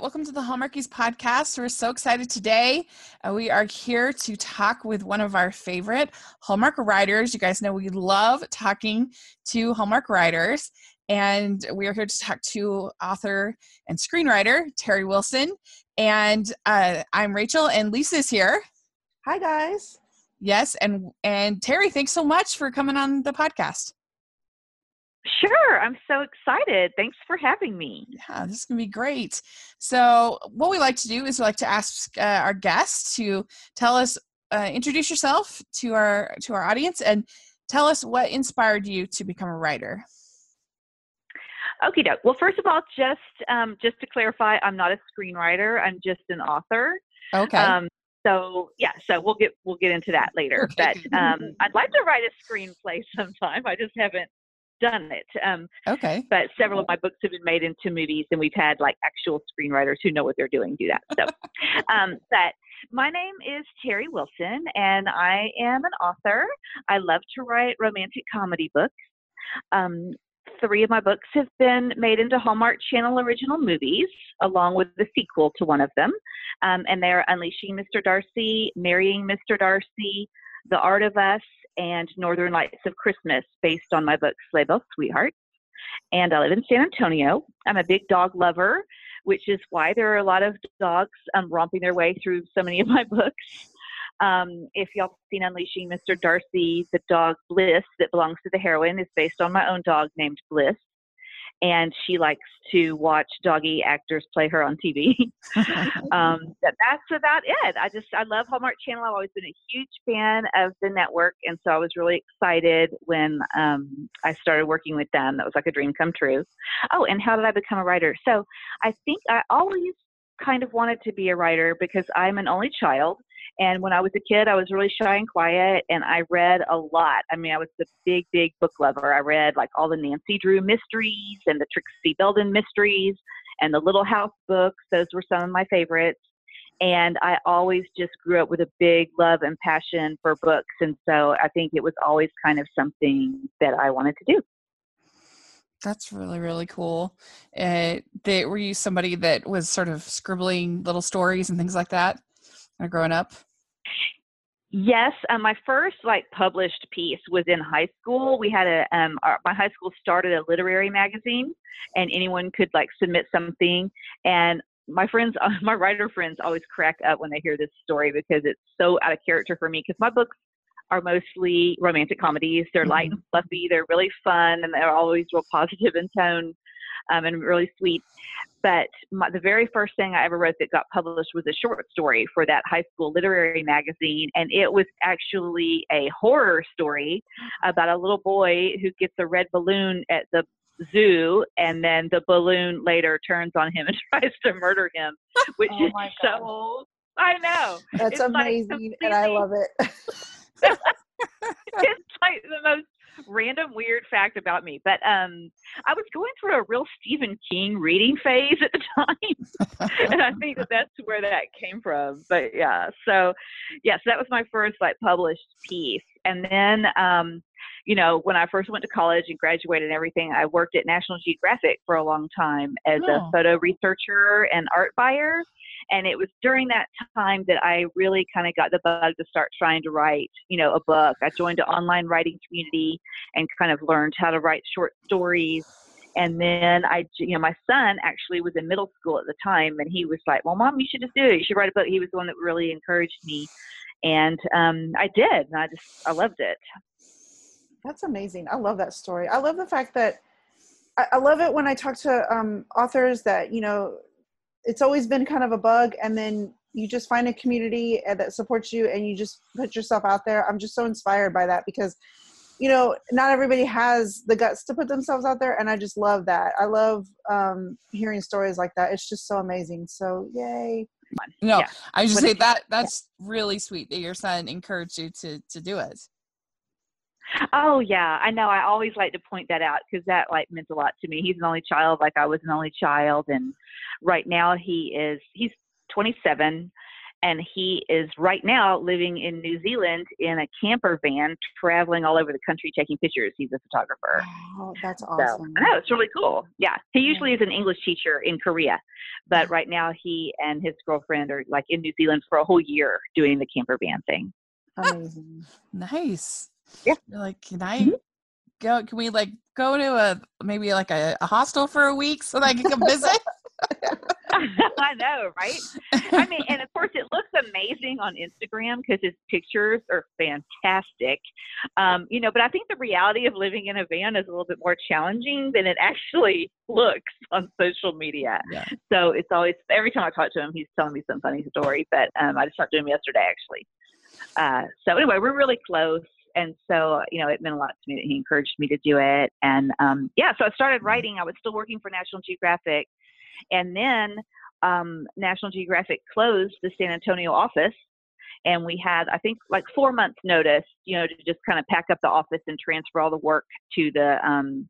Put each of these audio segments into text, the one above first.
Welcome to the Hallmarkies podcast. We're so excited today. Uh, we are here to talk with one of our favorite Hallmark writers. You guys know we love talking to Hallmark writers, and we are here to talk to author and screenwriter Teri Wilson. And uh, I'm Rachel, and Lisa's here. Hi, guys. Yes, and and Teri, thanks so much for coming on the podcast. Sure, I'm so excited. Thanks for having me. Yeah, this is gonna be great. So, what we like to do is we like to ask uh, our guests to tell us, uh, introduce yourself to our to our audience, and tell us what inspired you to become a writer. Okay, doke. Well, first of all, just um, just to clarify, I'm not a screenwriter. I'm just an author. Okay. Um, so yeah, so we'll get we'll get into that later. Okay. But um, I'd like to write a screenplay sometime. I just haven't done it. Um, okay. But several of my books have been made into movies, and we've had like actual screenwriters who know what they're doing do that. So, um, but my name is Teri Wilson, and I am an author. I love to write romantic comedy books. Um, three of my books have been made into Hallmark Channel original movies, along with the sequel to one of them. Um, and they're Unleashing Mr. Darcy, Marrying Mr. Darcy, The Art of Us, and Northern Lights of Christmas, based on my book Sleigh Bells Sweetheart. And I live in San Antonio. I'm a big dog lover, which is why there are a lot of dogs um, romping their way through so many of my books. Um, if y'all seen Unleashing Mr. Darcy, the dog Bliss that belongs to the heroine is based on my own dog named Bliss and she likes to watch doggy actors play her on TV. um, that, that's about it. I just I love Hallmark Channel. I've always been a huge fan of the network, and so I was really excited when um, I started working with them. That was like a dream come true. Oh, and how did I become a writer? So I think I always kind of wanted to be a writer because I'm an only child and when I was a kid, I was really shy and quiet, and I read a lot. I mean, I was a big, big book lover. I read like all the Nancy Drew mysteries and the Trixie Belden mysteries and the Little House books. Those were some of my favorites. And I always just grew up with a big love and passion for books. And so I think it was always kind of something that I wanted to do. That's really really cool. Uh, they, were you somebody that was sort of scribbling little stories and things like that, growing up? Yes, um, my first like published piece was in high school. We had a um, our, my high school started a literary magazine, and anyone could like submit something. And my friends, my writer friends, always crack up when they hear this story because it's so out of character for me. Because my books are mostly romantic comedies. They're mm-hmm. light and fluffy. They're really fun, and they're always real positive in tone um, and really sweet. But my, the very first thing I ever wrote that got published was a short story for that high school literary magazine, and it was actually a horror story about a little boy who gets a red balloon at the zoo, and then the balloon later turns on him and tries to murder him, which oh is so. Old. I know. That's it's amazing, like and I love it. it's like the most random weird fact about me. But um, I was going through a real Stephen King reading phase at the time, and I think that that's where that came from. But yeah, so yeah, so that was my first like published piece, and then um, you know, when I first went to college and graduated and everything, I worked at National Geographic for a long time as oh. a photo researcher and art buyer. And it was during that time that I really kind of got the bug to start trying to write, you know, a book. I joined an online writing community and kind of learned how to write short stories. And then I, you know, my son actually was in middle school at the time, and he was like, "Well, mom, you should just do it. You should write a book." He was the one that really encouraged me, and um, I did, and I just I loved it. That's amazing. I love that story. I love the fact that I, I love it when I talk to um, authors that you know it's always been kind of a bug and then you just find a community that supports you and you just put yourself out there. I'm just so inspired by that because you know not everybody has the guts to put themselves out there and i just love that. I love um, hearing stories like that. It's just so amazing. So yay. No yeah. i just say that that's yeah. really sweet that your son encouraged you to to do it Oh yeah, I know. I always like to point that out because that like meant a lot to me. He's an only child, like I was an only child, and right now he is he's 27, and he is right now living in New Zealand in a camper van, traveling all over the country taking pictures. He's a photographer. Oh, that's awesome. So, I know it's really cool. Yeah, he usually is an English teacher in Korea, but right now he and his girlfriend are like in New Zealand for a whole year doing the camper van thing. Amazing. Nice. Yeah. You're like, can I mm-hmm. go? Can we like go to a maybe like a, a hostel for a week so that I can come visit? I know, right? I mean, and of course, it looks amazing on Instagram because his pictures are fantastic. Um, you know, but I think the reality of living in a van is a little bit more challenging than it actually looks on social media. Yeah. So it's always every time I talk to him, he's telling me some funny story. But um, I just talked to him yesterday, actually. Uh, so anyway, we're really close and so you know it meant a lot to me that he encouraged me to do it and um, yeah so i started mm-hmm. writing i was still working for national geographic and then um, National Geographic closed the San Antonio office. And we had, I think, like four months notice, you know, to just kind of pack up the office and transfer all the work to the um,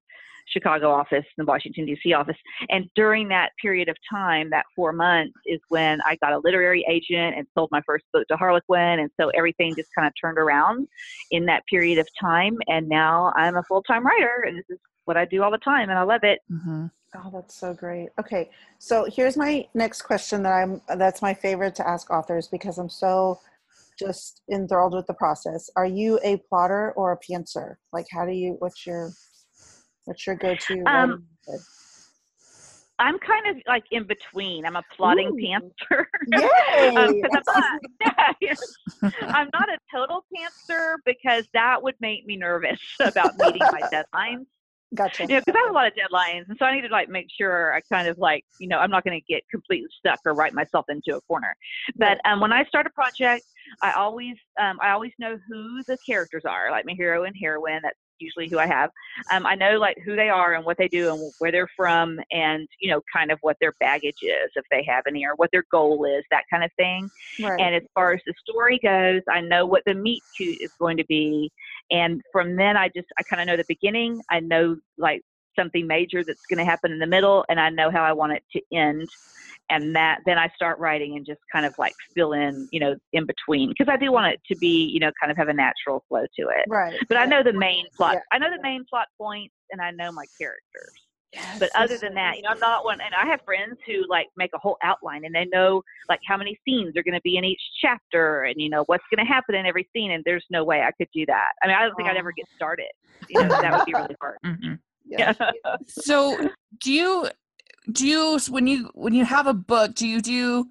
Chicago office, and the Washington, D.C. office. And during that period of time, that four months, is when I got a literary agent and sold my first book to Harlequin. And so everything just kind of turned around in that period of time. And now I'm a full time writer, and this is what I do all the time, and I love it. Mm-hmm. Oh, that's so great. Okay, so here's my next question that I'm that's my favorite to ask authors because I'm so just enthralled with the process. Are you a plotter or a pantser? Like, how do you? What's your what's your go-to? Um, I'm kind of like in between. I'm a plotting Ooh. pantser. Yay! um, I'm, not, yeah, I'm not a total pantser because that would make me nervous about meeting my deadlines. Gotcha. Yeah, because I have a lot of deadlines, and so I need to like make sure I kind of like you know I'm not going to get completely stuck or write myself into a corner. But um, when I start a project, I always um, I always know who the characters are, like my hero and heroine. That's usually who I have. Um, I know like who they are and what they do and where they're from, and you know kind of what their baggage is if they have any, or what their goal is, that kind of thing. Right. And as far as the story goes, I know what the meet cute is going to be, and from then i just i kind of know the beginning i know like something major that's going to happen in the middle and i know how i want it to end and that then i start writing and just kind of like fill in you know in between because i do want it to be you know kind of have a natural flow to it right but i know the main plot yeah. i know the main plot points and i know my characters Yes, but other than that, you know, I'm not one. And I have friends who like make a whole outline, and they know like how many scenes are going to be in each chapter, and you know what's going to happen in every scene. And there's no way I could do that. I mean, I don't think I'd ever get started. You know, that would be really hard. Mm-hmm. Yeah. so, do you do you when you when you have a book, do you do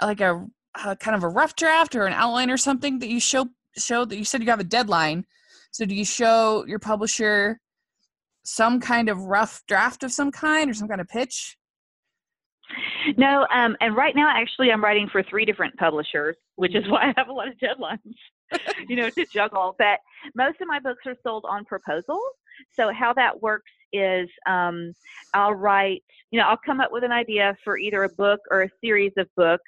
like a, a kind of a rough draft or an outline or something that you show show that you said you have a deadline? So, do you show your publisher? some kind of rough draft of some kind or some kind of pitch? No, um, and right now, actually, I'm writing for three different publishers, which is why I have a lot of deadlines, you know, to juggle. But most of my books are sold on proposal. So, how that works is um, I'll write, you know, I'll come up with an idea for either a book or a series of books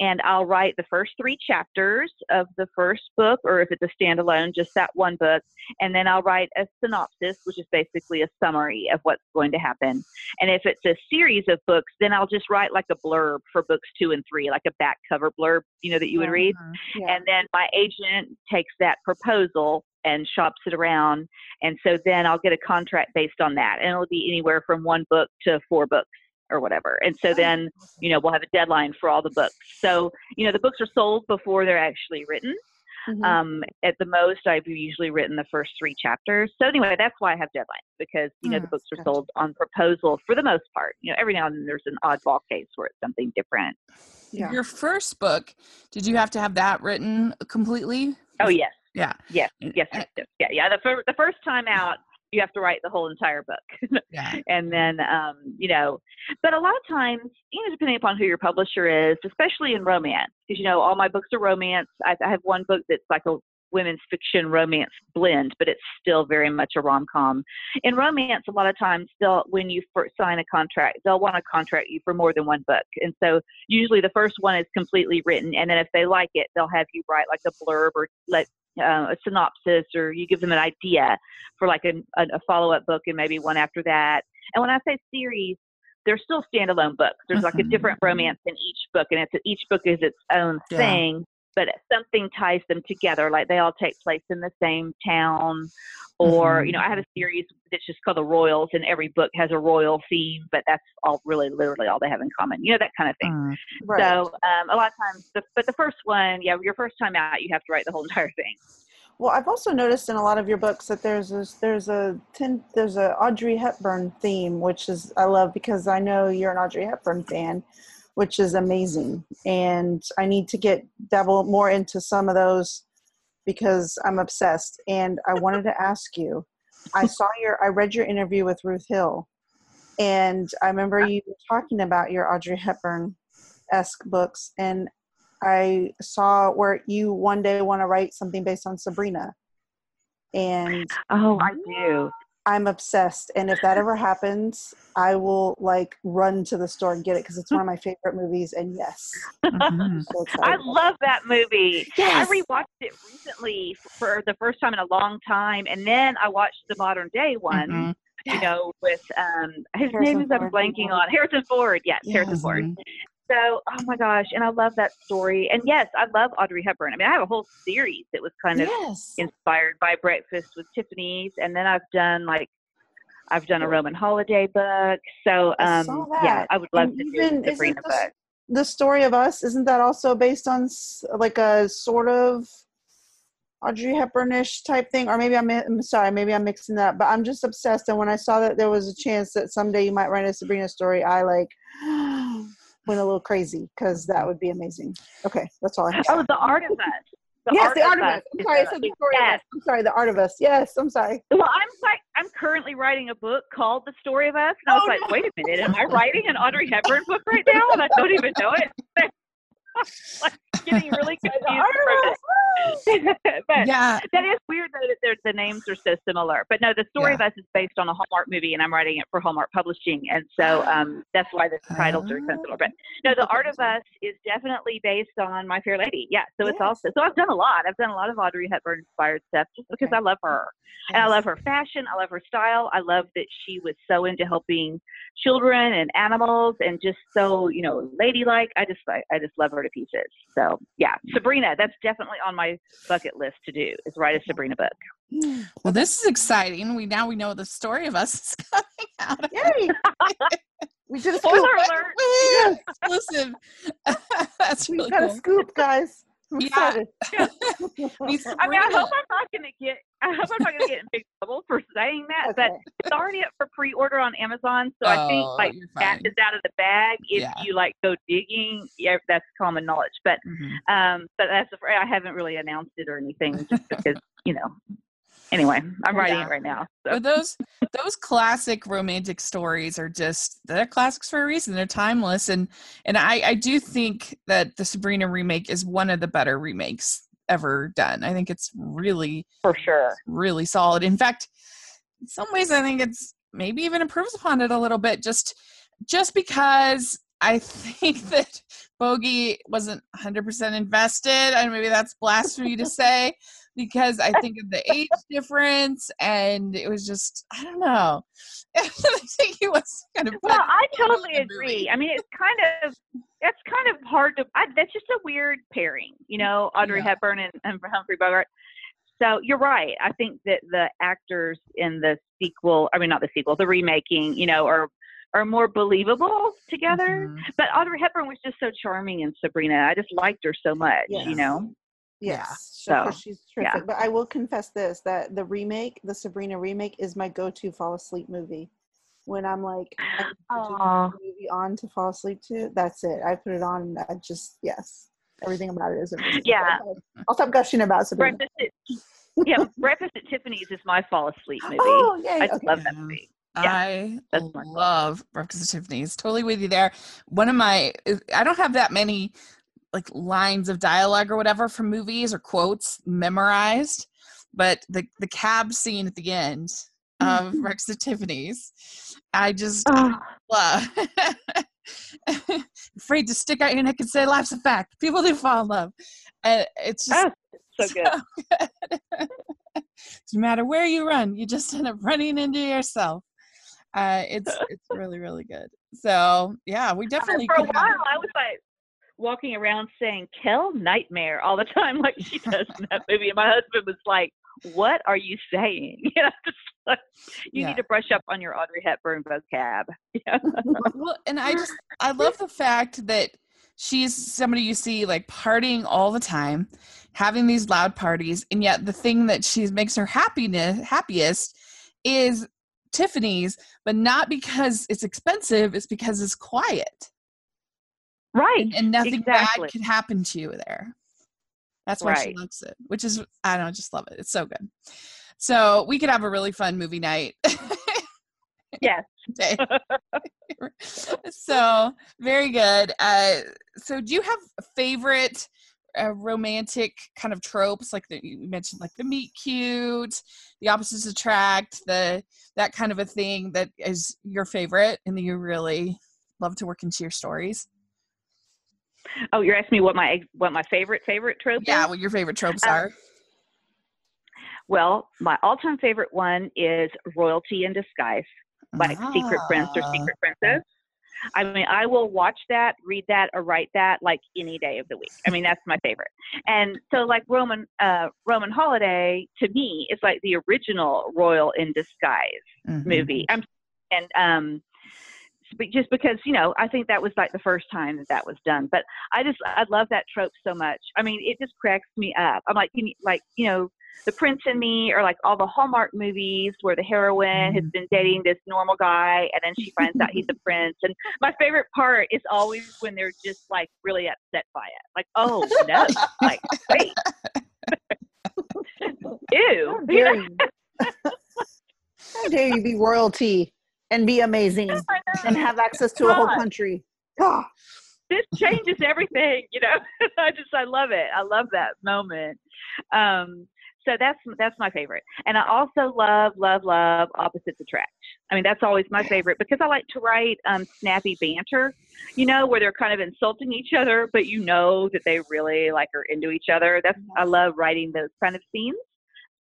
and I'll write the first three chapters of the first book, or if it's a standalone, just that one book, and then I'll write a synopsis, which is basically a summary of what's going to happen. And if it's a series of books, then I'll just write like a blurb for books two and three, like a back cover blurb, you know, that you would read. Mm-hmm. Yeah. And then my agent takes that proposal and shops it around. And so then I'll get a contract based on that. And it'll be anywhere from one book to four books or whatever. And so then, you know, we'll have a deadline for all the books. So, you know, the books are sold before they're actually written. Mm-hmm. Um, at the most, I've usually written the first three chapters. So anyway, that's why I have deadlines because you know mm, the books are sold on proposal for the most part. You know, every now and then there's an oddball case where it's something different. Yeah. Your first book, did you have to have that written completely? Oh yes. Yeah. Yes. Yes. yes, yes. Yeah. Yeah. The, fir- the first time out, you have to write the whole entire book. yeah. And then, um, you know, but a lot of times, you know, depending upon who your publisher is, especially in romance, because, you know, all my books are romance. I, I have one book that's like a women's fiction romance blend, but it's still very much a rom com. In romance, a lot of times, they'll when you first sign a contract, they'll want to contract you for more than one book, and so usually the first one is completely written, and then if they like it, they'll have you write like a blurb or let uh, a synopsis or you give them an idea for like a, a follow-up book and maybe one after that and when i say series they're still standalone books. There's like a Mhm. different romance in each book, and it's each book is its own Yeah. thing. But something ties them together. Like they all take place in the same town, or Mhm. you know, I have a series that's just called the Royals, and every book has a royal theme. But that's all really, literally all they have in common. You know, that kind of thing. Mm. Right. So um, a lot of times, the, but the first one, yeah, your first time out, you have to write the whole entire thing. Well, I've also noticed in a lot of your books that there's this, there's a ten, there's a Audrey Hepburn theme, which is I love because I know you're an Audrey Hepburn fan, which is amazing. And I need to get dabble more into some of those because I'm obsessed. And I wanted to ask you, I saw your, I read your interview with Ruth Hill, and I remember you talking about your Audrey Hepburn esque books, and I saw where you one day want to write something based on Sabrina. And Oh, I do. I'm obsessed. And if that ever happens, I will like run to the store and get it because it's one of my favorite movies. And yes, Mhm. I'm so. I love that movie. Yes. I rewatched it recently for the first time in a long time, and then I watched the modern day one. Mhm. You know, with um, his Harrison name is I'm Ford. blanking on Harrison Ford. Yes, Harrison Ford. So, oh my gosh, and I love that story. And yes, I love Audrey Hepburn. I mean, I have a whole series that was kind of yes. inspired by Breakfast with Tiffany's, and then I've done like I've done a Roman holiday book. So, um, saw yeah. I would love And to even- do Sabrina this- book. the story of us isn't that also based on like a sort of Audrey Hepburnish type thing, or maybe I'm, I'm sorry, maybe I'm mixing that. But I'm just obsessed, and when I saw that there was a chance that someday you might write a Sabrina story, I like went a little crazy because that would be amazing. Okay, that's all I have. to Oh, the art of us. The yes, art the art of us. I'm sorry, I said the story of yes. us. I'm sorry, the art of us. Yes, I'm sorry. Well, I'm like, I'm currently writing a book called The Story of Us, and I was Oh, like, no. wait a minute, am I writing an Audrey Hepburn book right now, and I don't even know it? like getting really confused art from of us. it. but Yeah. that is weird though that the names are so similar. But no, the story Yeah. of us is based on a Hallmark movie, and I'm writing it for Hallmark Publishing, and so um, that's why the titles are so similar. But no, the art of us is definitely based on My Fair Lady. Yeah, so it's Yes. also so I've done a lot. I've done a lot of Audrey Hepburn inspired stuff just because Okay. I love her. And I love her fashion. I love her style. I love that she was so into helping children and animals and just so, you know, ladylike. I just I, I just love her to pieces. So yeah, Sabrina, that's definitely on my bucket list to do is write a Sabrina book. Well, this is exciting. We now we know the story of us is coming out. Yay! we did a Spoiler alert. Listen, that's We really got a scoop, guys. Yeah. I mean, I hope I'm not gonna get I hope I'm not gonna get in big trouble for saying that, but it's already up for pre order on Amazon. So I think Oh, like that is out of the bag. If Yeah. you like go digging, yeah, that's common knowledge. But Mhm. Um, but that's the I haven't really announced it or anything just because you know. Anyway, I'm writing Yeah. it right now. So. Those those classic romantic stories are just they're classics for a reason. They're timeless, and and I I do think that the Sabrina remake is one of the better remakes ever done. I think it's really For sure. really solid. In fact, in some ways, I think it's maybe even improves upon it a little bit. Just just because I think that Bogey wasn't 100% invested, and maybe that's blasphemy to say, because I think of the age difference, and it was just I don't know. I think he was kind of. Well, I totally agree. I mean, it's kind of that's kind of hard to. I, that's just a weird pairing, you know, Audrey Yeah. Hepburn and, and Humphrey Bogart. So you're right. I think that the actors in the sequel, I mean, not the sequel, the remaking, you know, are are more believable together. Mhm. But Audrey Hepburn was just so charming in Sabrina. I just liked her so much, Yes. you know. Yes, so, so, she's terrific. yeah. But I will confess this: that the remake, the Sabrina remake, is my go-to fall asleep movie. When I'm like, I need to put Aw. a movie on to fall asleep to, that's it. I put it on, and I just yes, everything about it is amazing. Yeah. I'll stop gushing about Sabrina. Breakfast at, yeah, Breakfast at Tiffany's is my fall asleep movie. Oh, yay! I okay. love that Yeah. movie. I that's my fault. love Breakfast at Tiffany's. Totally with you there. One of my, I don't have that many like lines of dialogue or whatever from movies or quotes memorized, but the the cab scene at the end of *Rex at Tiffany's, I just Oh, love. Afraid to stick out your neck and say life's a fact. People do fall in love, and it's just oh, so good. good. no matter where you run, you just end up running into yourself. Uh, it's it's really really good. So yeah, we definitely for a while have- I was like walking around saying "Kel Nightmare" all the time, like she does in that movie, and my husband was like, "What are you saying?" You know, just like, you Yeah. need to brush up on your Audrey Hepburn vocab. Yeah. well, and I just I love the fact that she's somebody you see like partying all the time, having these loud parties, and yet the thing that she makes her happiness happiest is Tiffany's, but not because it's expensive, it's because it's quiet Right. and, and nothing exactly. bad can happen to you there. That's why she Right. loves it, which is I don't know, just love it. It's so good. So we could have a really fun movie night. Yes. so very good. Uh, so do you have favorite uh, romantic kind of tropes like that you mentioned, like the meet cute, the opposites attract, the that kind of a thing that is your favorite and that you really love to work into your stories? Oh, you're asking me what my what my favorite favorite trope Yeah, is? what your favorite tropes Um, are. Well, my all-time favorite one is royalty in disguise, like Secret Prince or Ah. Secret Princess. I mean, I will watch that, read that, or write that like any day of the week. I mean, that's my favorite. And so, like Roman uh, Roman Holiday to me is like the original Royal in Disguise Mhm. movie. I'm and um, but just because you know, I think that was like the first time that that was done. But I just I love that trope so much. I mean, it just cracks me up. I'm like, you, like you know, The Prince and Me, or like all the Hallmark movies where the heroine has mm-hmm. been dating this normal guy, and then she finds out he's a prince. And my favorite part is always when they're just like really upset by it. Like, oh no, like wait. Ew. How dare you? How dare you be royalty and be amazing and have access to a whole country? Ah, this changes everything you know? I just i love it. I love that moment. Um so that's that's my favorite. And i also love love love opposites attract. I mean that's always my favorite because i like to write um snappy banter you know where they're kind of insulting each other but you know that they really like are into each other. That's i love writing those kind of scenes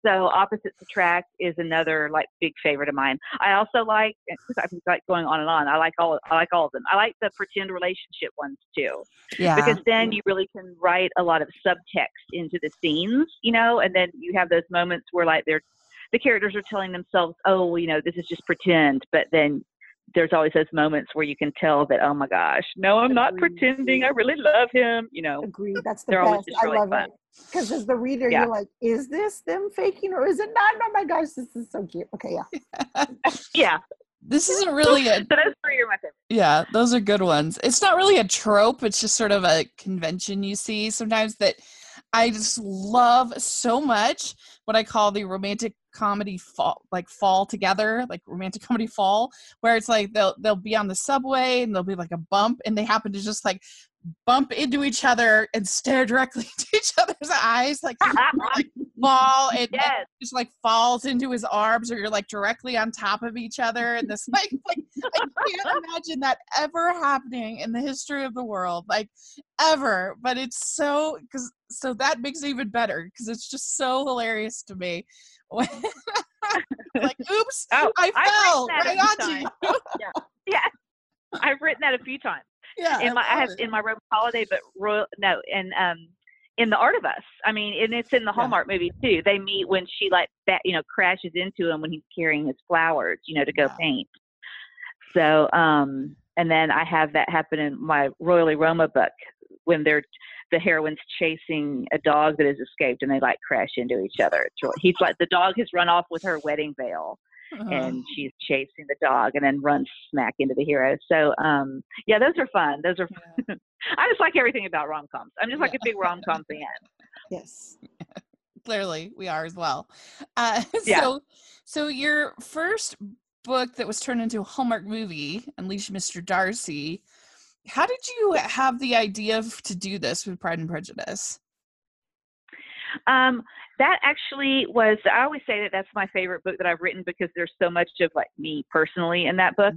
so opposites attract is another like big favorite of mine. I also like eh, because I'm like going on and on. I like all I like all of them. I like the pretend relationship ones too Yeah. because then you really can write a lot of subtext into the scenes, you know, and then you have those moments where like they're the characters are telling themselves, oh, well, you know, this is just pretend, but then there's always those moments where you can tell that, oh my gosh, no, I'm not Agreed. pretending. I really love him, you know. agreed. That's the best. just I really love fun. it. Because as the reader, Yeah. you're like, is this them faking or is it not? Oh my gosh, this is so cute. Okay, yeah. Yeah, this isn't really a so those three are my favorite. Yeah, those are good ones. It's not really a trope, it's just sort of a convention you see sometimes that I just love so much what I call the romantic comedy fall like fall together, like romantic comedy fall, where it's like they'll they'll be on the subway and there'll be like a bump and they happen to just like bump into each other and stare directly into each other's eyes like, like fall and, and just like falls into his arms or you're like directly on top of each other and this like, like I can't imagine that ever happening in the history of the world like ever but it's so because so that makes it even better because it's just so hilarious to me like oops Oh, I fell written that a right onto you times. yeah, I've written that a few times. yeah in my I have it. in my Roman holiday, but royal no, and um in the Art of Us. I mean, and it's in the Yeah. Hallmark movie too. They meet when she like that, you know, crashes into him when he's carrying his flowers, you know, to go Yeah. paint. So, um, and then I have that happen in my Royally Roma book when they're the heroine's chasing a dog that has escaped and they like crash into each other. It's really, he's like the dog has run off with her wedding veil Uh-huh. and she's chasing the dog and then runs smack into the hero. So um yeah, those are fun. Those are Yeah. I just like everything about rom coms. I'm just like a big rom com fan. Yes. clearly we are as well uh, Yeah. so so your first book that was turned into a hallmark movie unleash mr darcy how did you have the idea of, to do this with pride and prejudice Um, that actually was I always say that that's my favorite book that I've written because there's so much of like me personally in that book.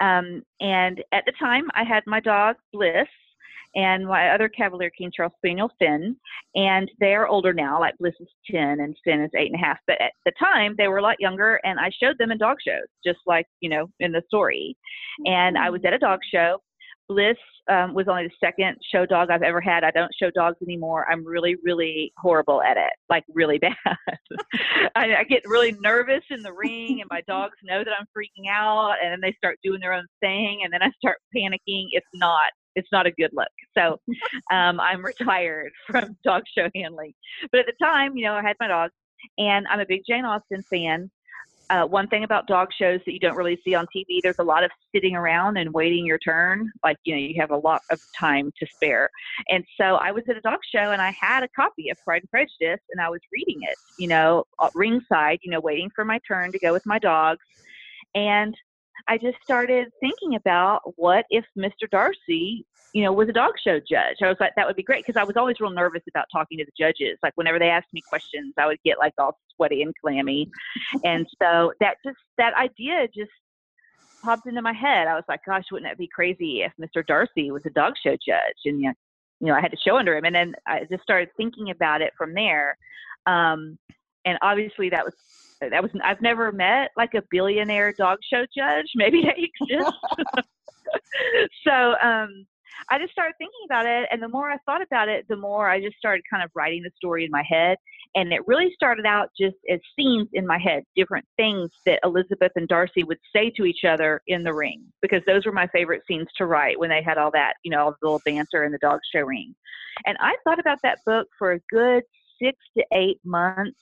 Um, and at the time I had my dog Bliss and my other Cavalier King Charles Spaniel, Finn. And they're older now, like Bliss is 10 and Finn is eight and a half. But at the time, they were a lot younger, and I showed them in dog shows, just like, you know, in the story. And I was at a dog show. Bliss um, was only the second show dog I've ever had. I don't show dogs anymore. I'm really, really horrible at it, like really bad. I, I get really nervous in the ring, and my dogs know that I'm freaking out, and then they start doing their own thing, and then I start panicking. It's not it's not a good look. So um, I'm retired from dog show handling. But at the time, you know, I had my dogs, and I'm a big Jane Austen fan. Uh, one thing about dog shows that you don't really see on TV, there's a lot of sitting around and waiting your turn. Like, you know, you have a lot of time to spare. And so I was at a dog show and I had a copy of Pride and Prejudice and I was reading it, you know, ringside, you know, waiting for my turn to go with my dogs. And I just started thinking about what if Mr. Darcy, you know, was a dog show judge. I was like, that would be great because I was always real nervous about talking to the judges. Like whenever they asked me questions, I would get like all sweaty and clammy. and so that just that idea just popped into my head. I was like, gosh, wouldn't that be crazy if Mr. Darcy was a dog show judge? And you know, I had to show under him. And then I just started thinking about it from there. Um, and obviously that was that was I've never met like a billionaire dog show judge. Maybe they exist. so um, I just started thinking about it, and the more I thought about it, the more I just started kind of writing the story in my head. And it really started out just as scenes in my head, different things that Elizabeth and Darcy would say to each other in the ring, because those were my favorite scenes to write when they had all that, you know, all the little banter in the dog show ring. And I thought about that book for a good six to eight months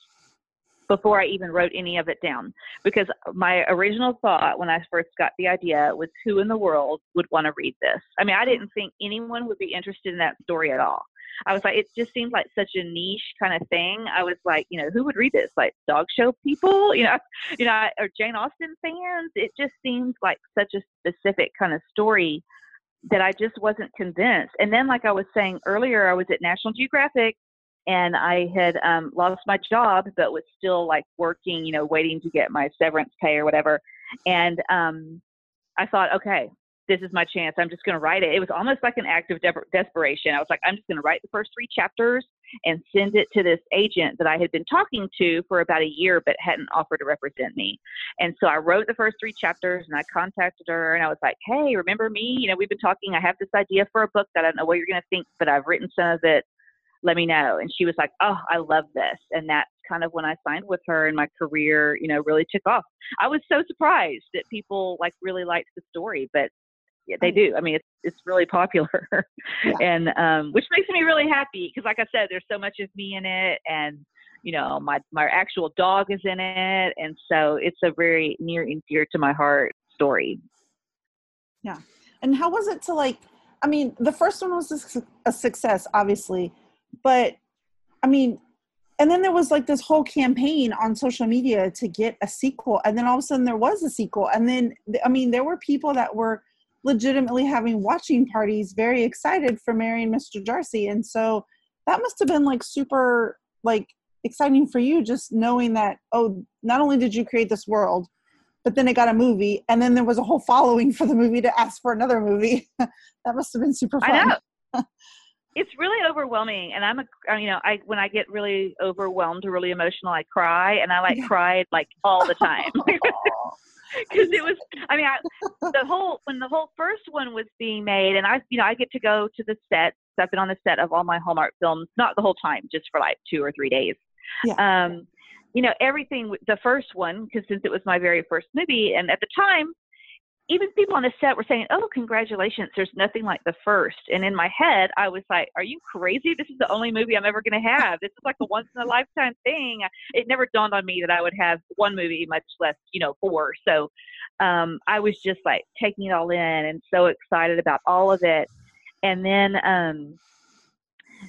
before I even wrote any of it down. Because my original thought when I first got the idea was who in the world would want to read this? I mean, I didn't think anyone would be interested in that story at all. I was like, it just seemed like such a niche kind of thing. I was like, you know, who would read this? Like dog show people, you know, you know, or Jane Austen fans. It just seemed like such a specific kind of story that I just wasn't convinced. And then, like I was saying earlier, I was at National Geographic and I had um, lost my job, but was still like working, you know, waiting to get my severance pay or whatever. And um, I thought, okay, this is my chance. I'm just going to write it. It was almost like an act of de- desperation. I was like, I'm just going to write the first three chapters and send it to this agent that I had been talking to for about a year, but hadn't offered to represent me. And so I wrote the first three chapters and I contacted her and I was like, Hey, remember me? You know, we've been talking. I have this idea for a book that I don't know what you're going to think, but I've written some of it let me know. And she was like, oh, I love this. And that's kind of when I signed with her and my career, you know, really took off. I was so surprised that people like really liked the story, but yeah, they do. I mean, it's, it's really popular yeah. and, um, which makes me really happy. Cause like I said, there's so much of me in it and, you know, my, my actual dog is in it. And so it's a very near and dear to my heart story. Yeah. And how was it to like, I mean, the first one was a, a success, obviously, but I mean, and then there was like this whole campaign on social media to get a sequel, and then all of a sudden there was a sequel, and then I mean, there were people that were legitimately having watching parties, very excited for marrying Mr. Darcy, and so that must have been like super like exciting for you, just knowing that oh, not only did you create this world, but then it got a movie, and then there was a whole following for the movie to ask for another movie. that must have been super fun. I know. it's really overwhelming and i'm a uh, you know i when i get really overwhelmed or really emotional i cry and i like yeah. cried like all the time because it was i mean I, the whole when the whole first one was being made and i you know i get to go to the set i've been on the set of all my hallmark films not the whole time just for like two or three days yeah. um you know everything the first one because since it was my very first movie and at the time even people on the set were saying, "Oh, congratulations! There's nothing like the first. And in my head, I was like, "Are you crazy? This is the only movie I'm ever going to have. This is like a once in a lifetime thing." It never dawned on me that I would have one movie, much less, you know, four. So um, I was just like taking it all in and so excited about all of it. And then um,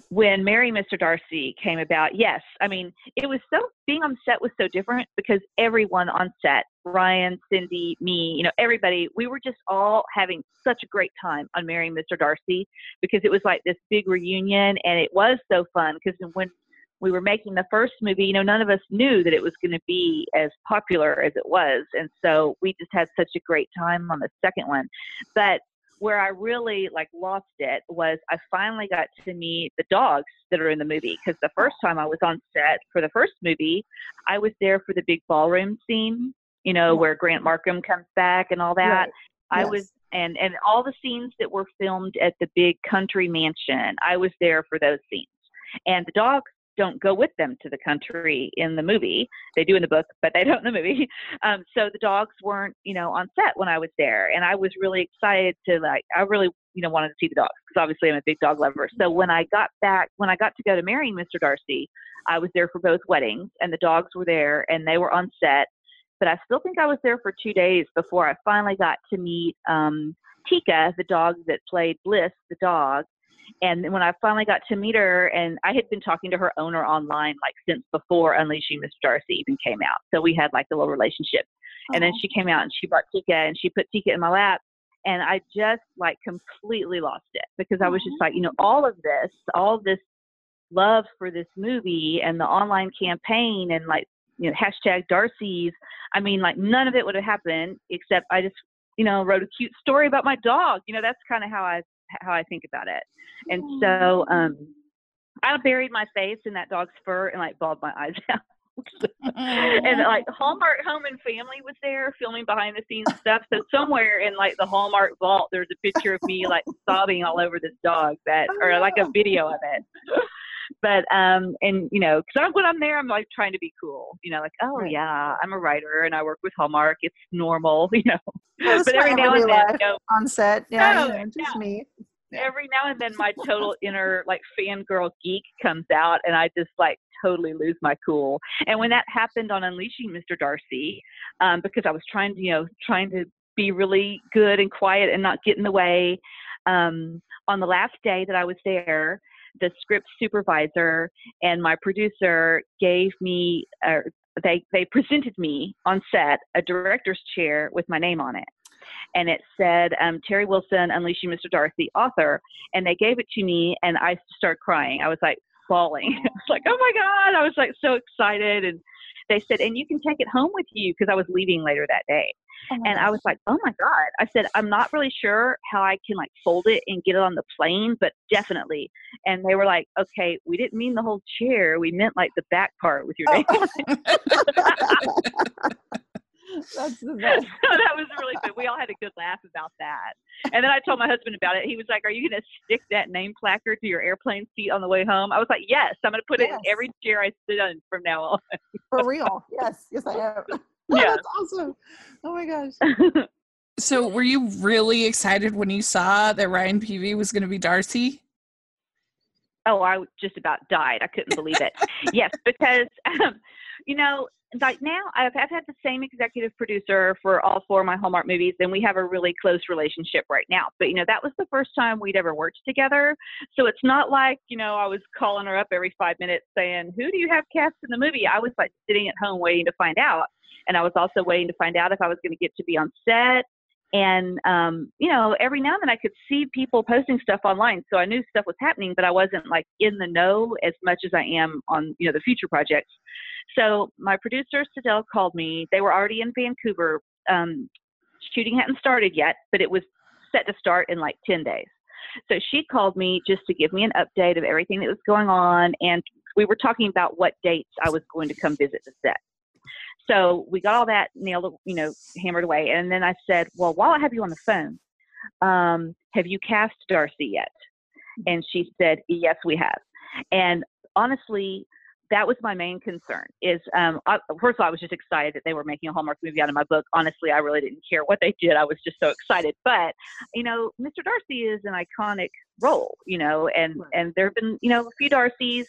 when Marry Mr. Darcy came about, yes, I mean, it was so, being on set was so different because everyone on set, Ryan, Cindy, me, you know, everybody, we were just all having such a great time on Marrying Mr. Darcy because it was like this big reunion and it was so fun because when we were making the first movie, you know, none of us knew that it was going to be as popular as it was. And so we just had such a great time on the second one. But where I really like lost it was I finally got to meet the dogs that are in the movie because the oh. first time I was on set for the first movie, I was there for the big ballroom scene, you know, where Grant Markham comes back and all that. Right. I Yes. was and and all the scenes that were filmed at the big country mansion, I was there for those scenes. And the dogs don't go with them to the country in the movie. They do in the book, but they don't in the movie. Um, so the dogs weren't, you know, on set when I was there, and I was really excited to like. I really, you know, wanted to see the dogs because obviously I'm a big dog lover. So when I got back, when I got to go to marrying Mr. Darcy, I was there for both weddings, and the dogs were there, and they were on set. But I still think I was there for two days before I finally got to meet um, Tika, the dog that played Bliss, the dog. And then when I finally got to meet her, and I had been talking to her owner online like since before Unleashing Mr. Darcy even came out. So we had like a little relationship. And then she came out and she brought Tika and she put Tika in my lap. And I just like completely lost it because I was just mm-hmm. like, you know, all of this, all this love for this movie and the online campaign and like, you know, hashtag Darcy's. I mean, like none of it would have happened except I just, you know, wrote a cute story about my dog. You know, that's kind of how I how I think about it. And so um I buried my face in that dog's fur and like bawled my eyes out. and like Hallmark Home and Family was there filming behind the scenes stuff. So somewhere in like the Hallmark vault, there's a picture of me like sobbing all over this dog that, or like a video of it. But um, and you know, because when I'm there, I'm like trying to be cool. You know, like oh Right. yeah, I'm a writer and I work with Hallmark. It's normal, you know. Well, but every now and then, you know, on set. Yeah, No, you know, just no. me. Yeah. every now and then my total inner like fangirl geek comes out and I just like totally lose my cool. And when that happened on Unleashing Mr. Darcy, um, because I was trying to, you know, trying to be really good and quiet and not get in the way, um, on the last day that I was there, the script supervisor and my producer gave me, uh, they, they presented me on set a director's chair with my name on it and it said um, Teri Wilson, Unleashing Mr. Darcy, author. And they gave it to me, and I started crying. I was like bawling. I was like, oh my God. I was like so excited. And they said, and you can take it home with you because I was leaving later that day. Oh And I was like, oh my God. I said, I'm not really sure how I can like fold it and get it on the plane, but definitely. And they were like, okay, we didn't mean the whole chair. We meant like the back part with your oh. name on it. That's the best. so that was really good. We all had a good laugh about that. And then I told my husband about it. He was like, Are you going to stick that name placard to your airplane seat on the way home? I was like, Yes, I'm going to put it in every chair I sit on from now on. For real. Yes. Yes, I am. Yeah. That's awesome. Oh my gosh. So, were you really excited when you saw that Ryan Paevey was going to be Darcy? oh, I just about died. I couldn't believe it. yes, because, um, you know, like now I've, I've had the same executive producer for all four of my Hallmark movies, and we have a really close relationship right now. But, you know, that was the first time we'd ever worked together. So it's not like, you know, I was calling her up every five minutes saying, Who do you have cast in the movie? I was like sitting at home waiting to find out. And I was also waiting to find out if I was going to get to be on set. And, um, you know, every now and then I could see people posting stuff online. So I knew stuff was happening, but I wasn't like in the know as much as I am on, you know, the future projects. So my producer, Sidell, called me. They were already in Vancouver. Um, shooting hadn't started yet, but it was set to start in like 10 days. So she called me just to give me an update of everything that was going on. And we were talking about what dates I was going to come visit the set. So we got all that nailed, you know, hammered away. And then I said, well, while I have you on the phone, um, have you cast Darcy yet? And she said, yes, we have. And honestly, that was my main concern is um I, first of all i was just excited that they were making a hallmark movie out of my book honestly i really didn't care what they did i was just so excited but you know mr darcy is an iconic role you know and Right. and there have been you know a few darcys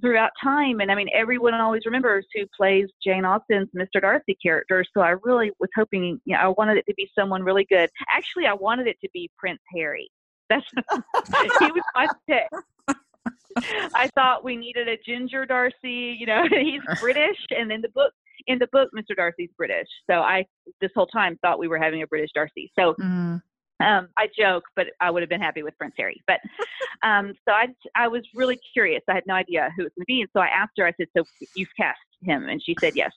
throughout time and i mean everyone always remembers who plays jane austen's mr darcy character so i really was hoping you know i wanted it to be someone really good actually i wanted it to be prince harry that's he was my pick I thought we needed a ginger Darcy. You know, he's British, and in the book, in the book, Mr. Darcy's British. So I, this whole time, thought we were having a British Darcy. So Mm. Um, I joke, but I would have been happy with Prince Harry. But um, so I, I was really curious. I had no idea who it was going to be, and so I asked her. I said, "So you've cast him?" And she said, "Yes."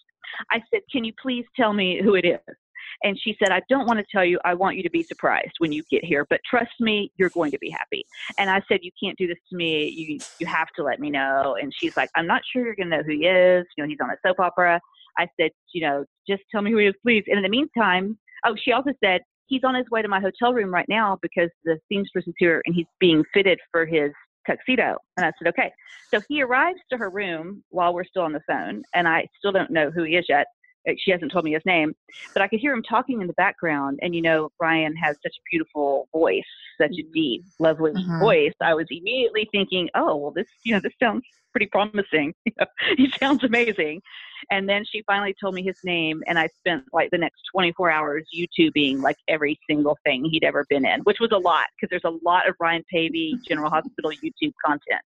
I said, "Can you please tell me who it is?" And she said, I don't want to tell you, I want you to be surprised when you get here, but trust me, you're going to be happy. And I said, You can't do this to me. You you have to let me know. And she's like, I'm not sure you're gonna know who he is. You know, he's on a soap opera. I said, you know, just tell me who he is, please. And in the meantime, oh, she also said, he's on his way to my hotel room right now because the seamstress is here and he's being fitted for his tuxedo. And I said, okay. So he arrives to her room while we're still on the phone, and I still don't know who he is yet. Uh, she hasn't told me his name, but I could hear him talking in the background. And you know, Ryan has such a beautiful voice, such a deep, lovely Mhm. voice. I was immediately thinking, oh, well, this, you know, this sounds pretty promising. he sounds amazing. And then she finally told me his name, and I spent like the next 24 hours YouTubing like every single thing he'd ever been in, which was a lot because there's a lot of Ryan Paevey General Hospital YouTube content.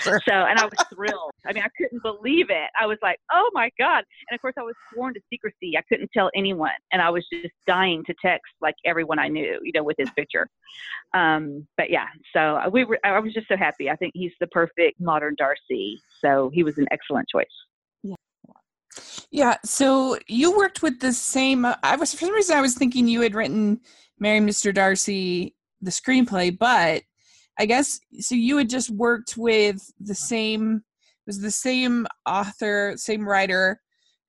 Sure. So, and I was thrilled. I mean, I couldn't believe it. I was like, oh my God. And of course, I was sworn to secrecy. I couldn't tell anyone. And I was just dying to text like everyone I knew, you know, with his picture. Um, but yeah, so uh, we were, I was just so happy. I think he's the perfect modern Darcy. So he was an excellent choice. Yeah. Yeah. So you worked with the same. uh, I was for some reason I was thinking you had written "Marry Mr. Darcy" the screenplay, but I guess so. You had just worked with the same. Was the same author, same writer,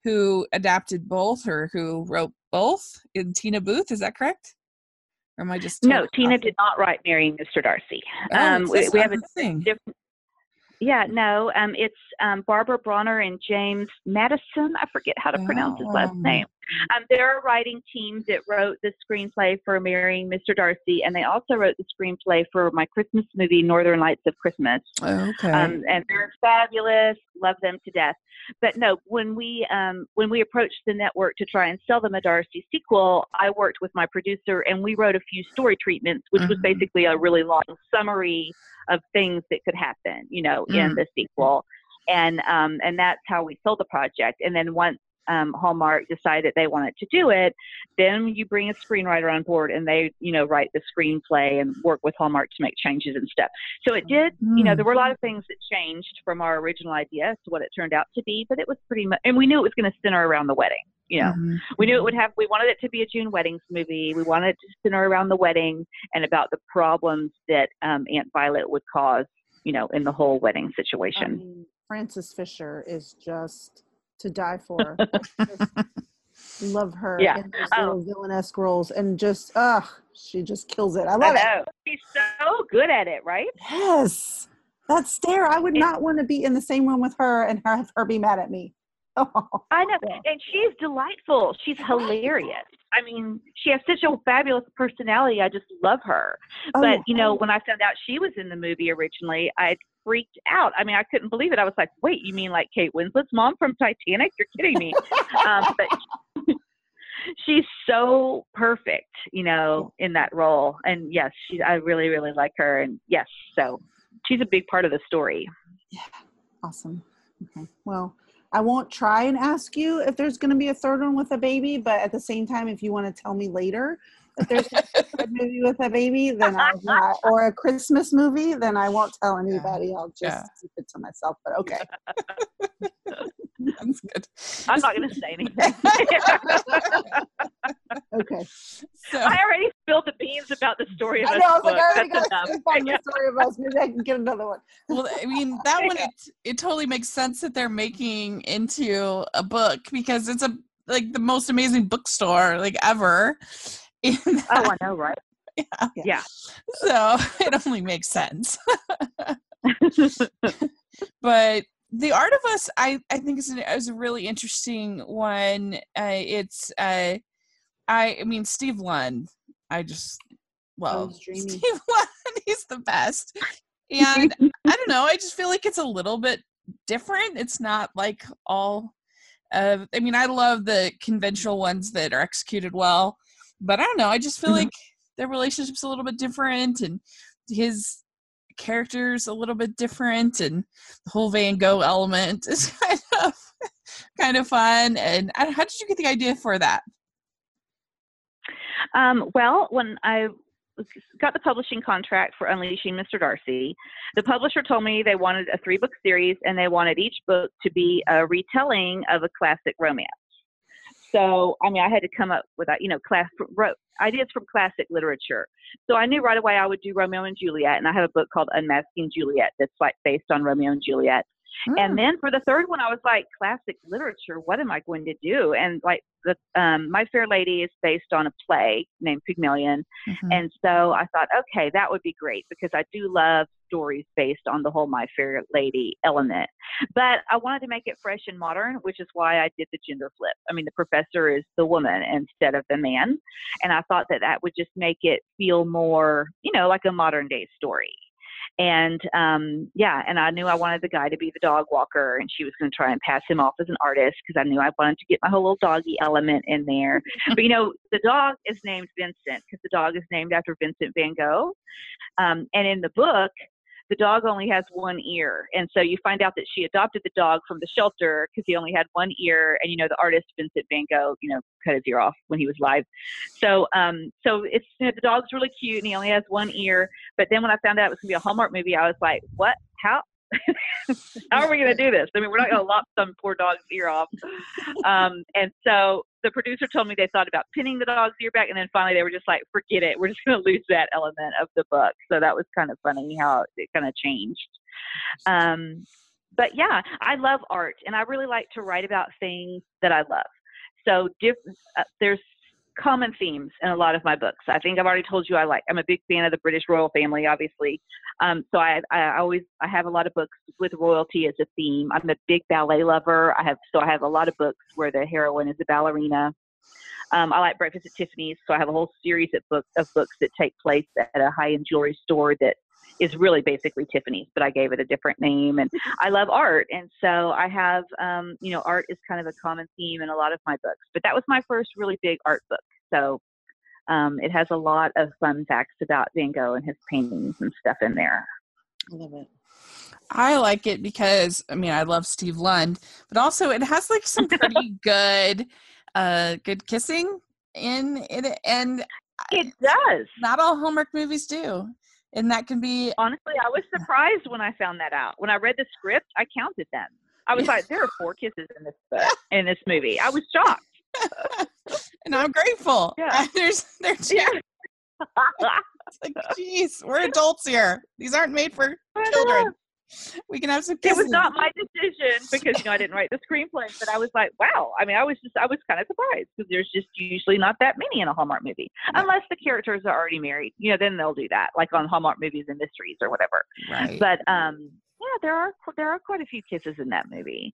who adapted both or who wrote both in Teena Booth? Is that correct? Or am I just No, Tina off? did not write Marrying Mr. Darcy. Oh, um, we, we have a different. Yeah, no, um, it's um, Barbara Bronner and James Madison. I forget how to pronounce his last Oh. name. Um, they're a writing team that wrote the screenplay for Marrying Mr. Darcy, and they also wrote the screenplay for my Christmas movie, Northern Lights of Christmas. Okay. Um, and they're fabulous. Love them to death. But no, when we um, when we approached the network to try and sell them a Darcy sequel, I worked with my producer and we wrote a few story treatments, which was Mhm. basically a really long summary of things that could happen, you know, in Mm. the sequel. And um, and that's how we sold the project. And then once um, Hallmark decided they wanted to do it, then you bring a screenwriter on board and they, you know, write the screenplay and work with Hallmark to make changes and stuff. So it did, you know, Mm. there were a lot of things that changed from our original idea to what it turned out to be, but it was pretty much, and we knew it was going to center around the wedding. You know, Mhm. we knew it would have, we wanted it to be a June weddings movie. We wanted it to center around the wedding and about the problems that um, Aunt Violet would cause, you know, in the whole wedding I situation. mean, Frances Fisher is just to die for. Love her Yeah. in those Oh. little villainous roles, and just ugh, she just kills it. I I love it. She's so good at it, right? Yes, that stare. I would not want to be in the same room with her and have her be mad at me. I know. And she's delightful. She's hilarious. I mean, she has such a fabulous personality. I just love her. oh, but you know, when I found out she was in the movie originally, I freaked out. I mean, I couldn't believe it. I was like, "Wait, you mean like Kate Winslet's mom from Titanic? You're kidding me!" um, but she's so perfect, you know, in that role. And yes, she. I really, really like her. And yes, so she's a big part of the story. Yeah. awesome. Okay. Well, I won't try and ask you if there's going to be a third one with a baby, but at the same time, if you want to tell me later that there's a movie with a baby, then I'll not, or a Christmas movie, then I won't tell anybody. I'll just Yeah. keep it to myself. But okay. That's good. I'm not going to say anything. Okay. So, I already spilled the beans about the story of I know. I was book. like, I already That's got enough. a on the story of us. Maybe I can get another one. well, I mean, that one it, it totally makes sense that they're making into a book because it's a like the most amazing bookstore like ever. In Oh, I know, right? Yeah. Yeah. so it only makes sense. but the art of us i i think is, an, is a really interesting one uh it's uh i i mean steve lund i just well steve lund he's the best and i don't know i just feel like it's a little bit different it's not like all uh i mean i love the conventional ones that are executed well but i don't know i just feel Mhm. like their relationship's a little bit different and his characters a little bit different and the whole Van Gogh element is kind of kind of fun. And I- how did you get the idea for that? Um, well, when I got the publishing contract for Unleashing Mr. Darcy, the publisher told me they wanted a three book series and they wanted each book to be a retelling of a classic romance. So, I mean, I had to come up with, uh, you know, class wrote, ideas from classic literature. So I knew right away I would do Romeo and Juliet, and I have a book called Unmasking Juliet that's like based on Romeo and Juliet. Mm. And then for the third one, I was like, classic literature. What am I going to do? And like the um, My Fair Lady is based on a play named Pygmalion, mm-hmm. and so I thought, okay, that would be great because I do love stories based on the whole My Fair Lady element. But I wanted to make it fresh and modern, which is why I did the gender flip. I mean, the professor is the woman instead of the man, and I thought that that would just make it feel more, you know, like a modern day story and um, yeah, and I knew I wanted the guy to be the dog walker, and she was going to try and pass him off as an artist because I knew I wanted to get my whole little doggy element in there. but you know, the dog is named Vincent because the dog is named after Vincent Van Gogh, um, and in the book, the dog only has one ear. And so you find out that she adopted the dog from the shelter because he only had one ear. And, you know, the artist Vincent van Gogh, you know, cut his ear off when he was live. So, um, so it's, you know, the dog's really cute and he only has one ear. But then when I found out it was to be a Hallmark movie, I was like, what? How? How are we going to do this? I mean, we're not going to lop some poor dog's ear off. Um, and so the producer told me they thought about pinning the dog's ear back, and then finally they were just like, forget it. We're just going to lose that element of the book. So that was kind of funny how it kind of changed. Um, but yeah, I love art, and I really like to write about things that I love. So diff- uh, there's common themes in a lot of my books. I think I've already told you I like. I'm a big fan of the British royal family, obviously. Um, so I, I always I have a lot of books with royalty as a theme. I'm a big ballet lover. I have so I have a lot of books where the heroine is a ballerina. Um, I like Breakfast at Tiffany's, so I have a whole series of books of books that take place at a high-end jewelry store that is really basically Tiffany's, but I gave it a different name. And I love art, and so I have, um, you know, art is kind of a common theme in a lot of my books. But that was my first really big art book. So um, it has a lot of fun facts about Van Gogh and his paintings and stuff in there. I love it. I like it because I mean I love Steve Lund, but also it has like some pretty good, uh, good kissing in it, and it does. Not all Hallmark movies do, and that can be. Honestly, I was surprised when I found that out. When I read the script, I counted them. I was like, there are four kisses in this book, in this movie. I was shocked. and I'm grateful. Yeah. There's there's yeah. like, geez, we're adults here. These aren't made for children. We can have some kisses. It was not my decision because you know I didn't write the screenplay, but I was like, wow. I mean, I was just I was kind of surprised because there's just usually not that many in a Hallmark movie unless the characters are already married. You know, then they'll do that, like on Hallmark movies and mysteries or whatever. Right. But um, yeah, there are there are quite a few kisses in that movie.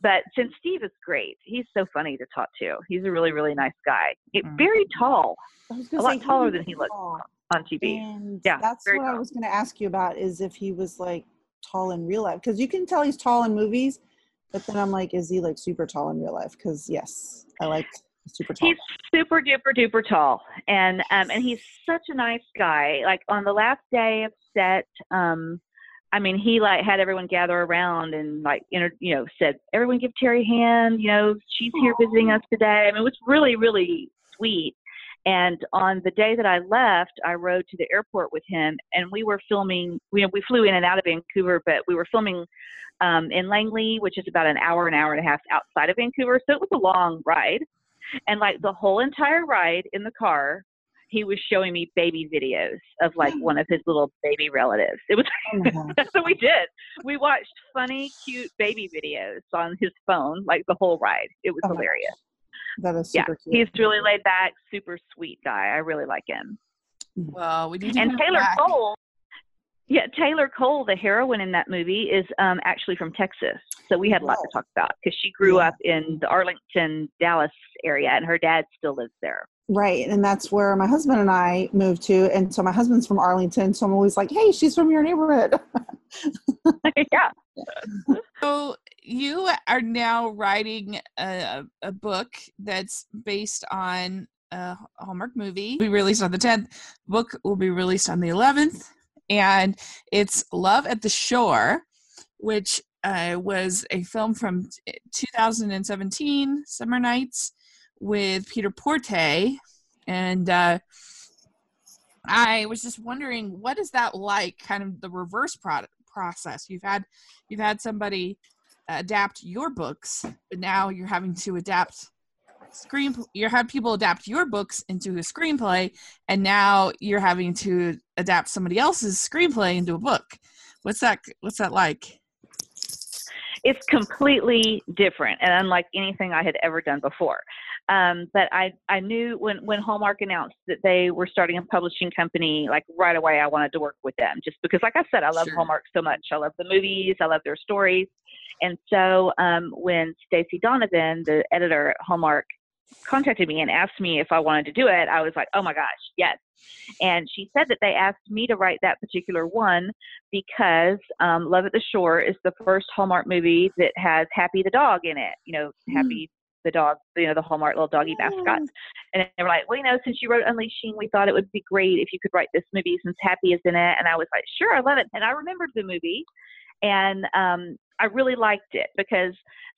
But since Steve is great, he's so funny to talk to. He's a really really nice guy. Mm. Very tall, a lot taller than he looks on TV. And yeah, that's what tall. I was going to ask you about is if he was like tall in real life because you can tell he's tall in movies, but then I'm like, is he like super tall in real life? Because yes, I like super tall. He's super duper duper tall, and um, and he's such a nice guy. Like on the last day of set, um, I mean, he like had everyone gather around and like, inter- you know, said, everyone give Teri a hand. You know, she's here visiting us today. I mean, it was really, really sweet. And on the day that I left, I rode to the airport with him, and we were filming. You know, we flew in and out of Vancouver, but we were filming um, in Langley, which is about an hour, an hour and a half outside of Vancouver. So it was a long ride. And like the whole entire ride in the car, he was showing me baby videos of like one of his little baby relatives. It was oh that's what we did. We watched funny, cute baby videos on his phone like the whole ride. It was oh hilarious. That is yeah, cute. He's really laid back, super sweet guy. I really like him. Mm. Well, we need and Taylor back. Cole. Yeah, Taylor Cole, the heroine in that movie, is um, actually from Texas. So we had a lot to talk about because she grew yeah. up in the Arlington, Dallas area, and her dad still lives there. Right. And that's where my husband and I moved to. And so my husband's from Arlington. So I'm always like, hey, she's from your neighborhood. yeah. So you are now writing a, a book that's based on a Hallmark movie. Be released on the 10th. Book will be released on the 11th. And it's Love at the Shore, which uh, was a film from 2017, Summer Nights with Peter Porte, and uh, I was just wondering what is that like? Kind of the reverse pro- process. You've had you've had somebody adapt your books, but now you're having to adapt screen you have people adapt your books into a screenplay and now you're having to adapt somebody else's screenplay into a book what's that what's that like it's completely different and unlike anything i had ever done before um, but I, I knew when, when Hallmark announced that they were starting a publishing company, like right away, I wanted to work with them just because, like I said, I love sure. Hallmark so much. I love the movies, I love their stories. And so um, when Stacy Donovan, the editor at Hallmark, contacted me and asked me if I wanted to do it, I was like, oh my gosh, yes. And she said that they asked me to write that particular one because um, Love at the Shore is the first Hallmark movie that has Happy the dog in it. You know, mm. Happy the dog, you know, the Hallmark little doggy mascot. And they were like, well, you know, since you wrote Unleashing, we thought it would be great if you could write this movie since Happy is in it. And I was like, sure, I love it. And I remembered the movie and um, I really liked it because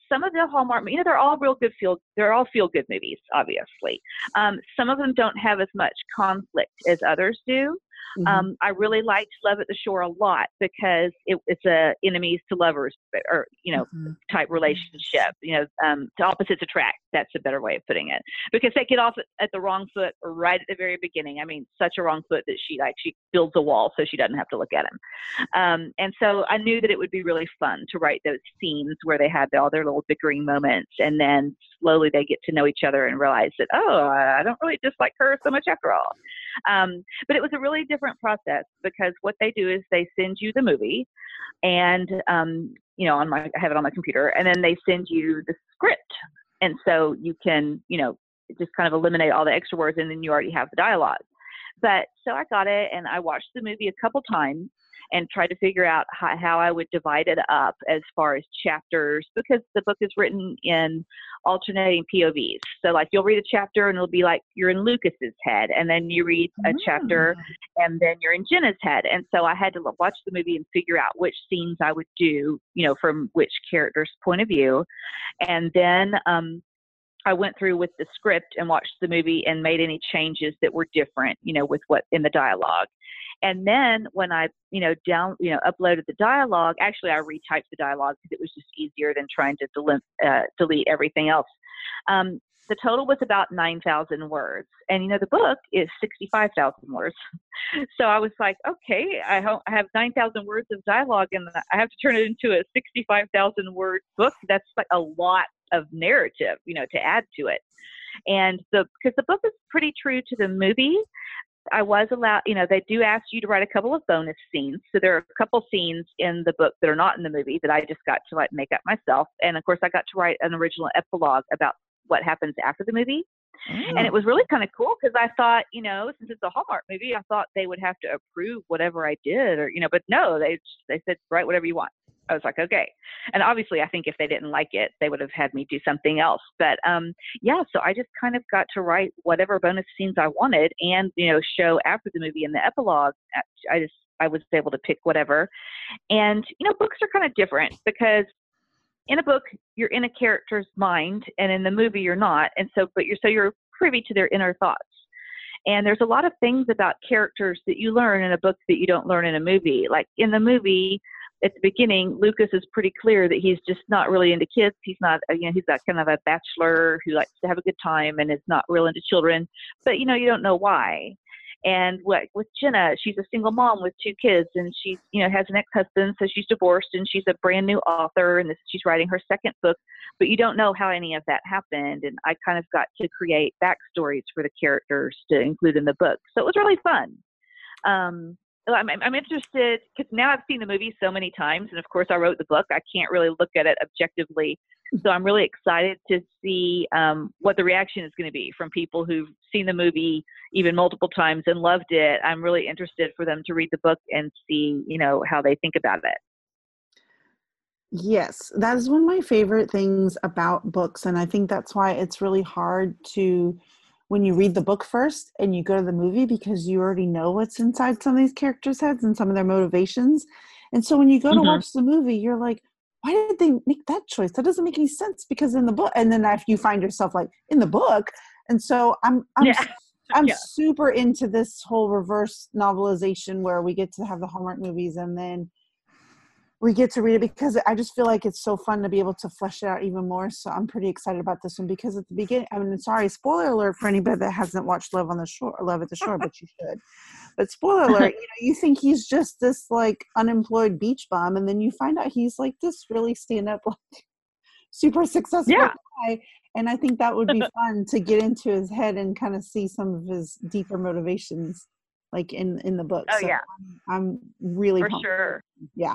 some of the Hallmark, you know, they're all real good feel, they're all feel good movies, obviously. Um, some of them don't have as much conflict as others do. Mm-hmm. Um, I really liked Love at the Shore a lot because it, it's a enemies to lovers or you know mm-hmm. type relationship. You know, um, to opposites attract. That's a better way of putting it because they get off at, at the wrong foot right at the very beginning. I mean, such a wrong foot that she like she builds a wall so she doesn't have to look at him. Um, and so I knew that it would be really fun to write those scenes where they had all their little bickering moments, and then slowly they get to know each other and realize that oh, I don't really dislike her so much after all. Um, but it was a really different process because what they do is they send you the movie, and um, you know, on my I have it on my computer, and then they send you the script, and so you can you know just kind of eliminate all the extra words, and then you already have the dialogue. But so I got it, and I watched the movie a couple times, and tried to figure out how, how, I would divide it up as far as chapters because the book is written in alternating POVs. So, like, you'll read a chapter and it'll be like you're in Lucas's head, and then you read a mm. chapter and then you're in Jenna's head. And so, I had to watch the movie and figure out which scenes I would do, you know, from which character's point of view. And then, um, I went through with the script and watched the movie and made any changes that were different, you know, with what in the dialogue. And then when I, you know, down, you know, uploaded the dialogue, actually I retyped the dialogue because it was just easier than trying to delete, uh, delete everything else. Um, the total was about 9,000 words. And, you know, the book is 65,000 words. so I was like, okay, I, ho- I have 9,000 words of dialogue and I have to turn it into a 65,000 word book. That's like a lot of narrative, you know, to add to it. And the, because the book is pretty true to the movie, I was allowed, you know, they do ask you to write a couple of bonus scenes. So there are a couple scenes in the book that are not in the movie that I just got to like make up myself. And of course, I got to write an original epilogue about what happens after the movie. Mm. And it mm. was really kind of cool because I thought, you know, since it's a Hallmark movie, I thought they would have to approve whatever I did, or you know, but no, they they said write whatever you want. I was like, okay. And obviously, I think if they didn't like it, they would have had me do something else. But um, yeah, so I just kind of got to write whatever bonus scenes I wanted, and you know, show after the movie and the epilogue. I just I was able to pick whatever. And you know, books are kind of different because in a book you're in a character's mind, and in the movie you're not. And so, but you're so you're privy to their inner thoughts. And there's a lot of things about characters that you learn in a book that you don't learn in a movie. Like in the movie, at the beginning, Lucas is pretty clear that he's just not really into kids. He's not, you know, he's that kind of a bachelor who likes to have a good time and is not real into children. But you know, you don't know why. And what with Jenna, she's a single mom with two kids, and she, you know, has an ex-husband, so she's divorced, and she's a brand new author, and this, she's writing her second book. But you don't know how any of that happened, and I kind of got to create backstories for the characters to include in the book. So it was really fun. Um, I'm, I'm interested because now I've seen the movie so many times, and of course I wrote the book. I can't really look at it objectively, so I'm really excited to see um, what the reaction is going to be from people who've seen the movie even multiple times and loved it. I'm really interested for them to read the book and see, you know, how they think about it. Yes, that is one of my favorite things about books, and I think that's why it's really hard to when you read the book first and you go to the movie because you already know what's inside some of these characters' heads and some of their motivations. And so when you go mm-hmm. to watch the movie, you're like, why did they make that choice? That doesn't make any sense because in the book, and then if you find yourself like in the book, and so I'm, I'm, yeah. I'm yeah. super into this whole reverse novelization where we get to have the Hallmark movies and then we get to read it because I just feel like it's so fun to be able to flesh it out even more. So I'm pretty excited about this one because at the beginning, I mean, sorry, spoiler alert for anybody that hasn't watched Love on the Shore, Love at the Shore, but you should. But spoiler alert, you know, you think he's just this like unemployed beach bum, and then you find out he's like this really stand up, like super successful Yeah. guy. And I think that would be fun to get into his head and kind of see some of his deeper motivations, like in in the book. Oh, So yeah. I'm, I'm really For pumped. sure. Yeah.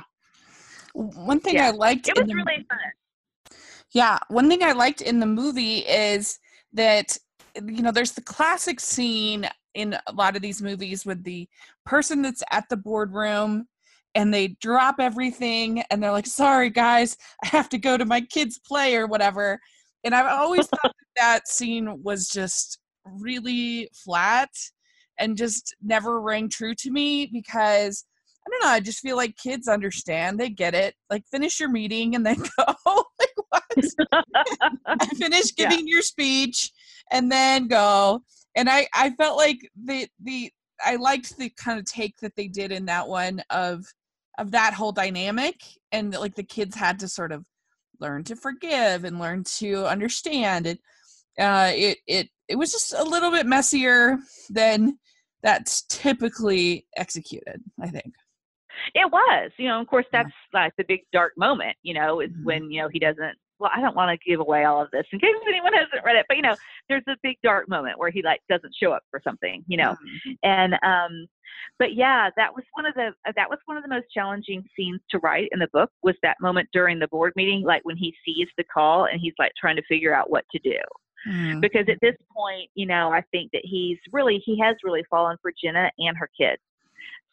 One thing Yeah. I liked It was the- really fun. Yeah, one thing I liked in the movie is that you know there's the classic scene in a lot of these movies with the person that's at the boardroom and they drop everything and they're like sorry guys i have to go to my kids play or whatever and i've always thought that, that scene was just really flat and just never rang true to me because i don't know i just feel like kids understand they get it like finish your meeting and then go like what? Finish Yeah. giving your speech and then go. And i i felt like the the i liked the kind of take that they did in that one of of that whole dynamic and like the kids had to sort of learn to forgive and learn to understand it. Uh it it it was just a little bit messier than that's typically executed i think It was, you know, of course, that's like the big dark moment, you know, is Mhm. when, you know, he doesn't, well, I don't want to give away all of this in case anyone hasn't read it, but, you know, there's a big dark moment where he like doesn't show up for something, you know, Mhm. and, um, but yeah, that was one of the, uh, that was one of the most challenging scenes to write in the book was that moment during the board meeting, like when he sees the call and he's like trying to figure out what to do Mhm. because at this point, you know, I think that he's really he has really fallen for Jenna and her kids.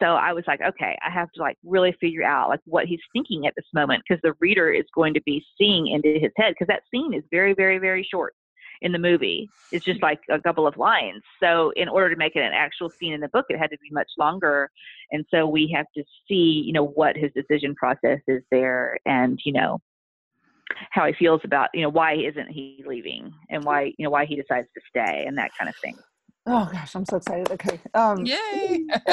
So I was like, okay, I have to like really figure out like what he's thinking at this moment because the reader is going to be seeing into his head because that scene is very, very, very short in the movie. It's just like a couple of lines. So in order to make it an actual scene in the book, it had to be much longer. And so we have to see, you know, what his decision process is there and, you know, how he feels about, you know, why isn't he leaving and why, you know, why he decides to stay and that kind of thing. Oh gosh, I'm so excited. Okay. Um, yay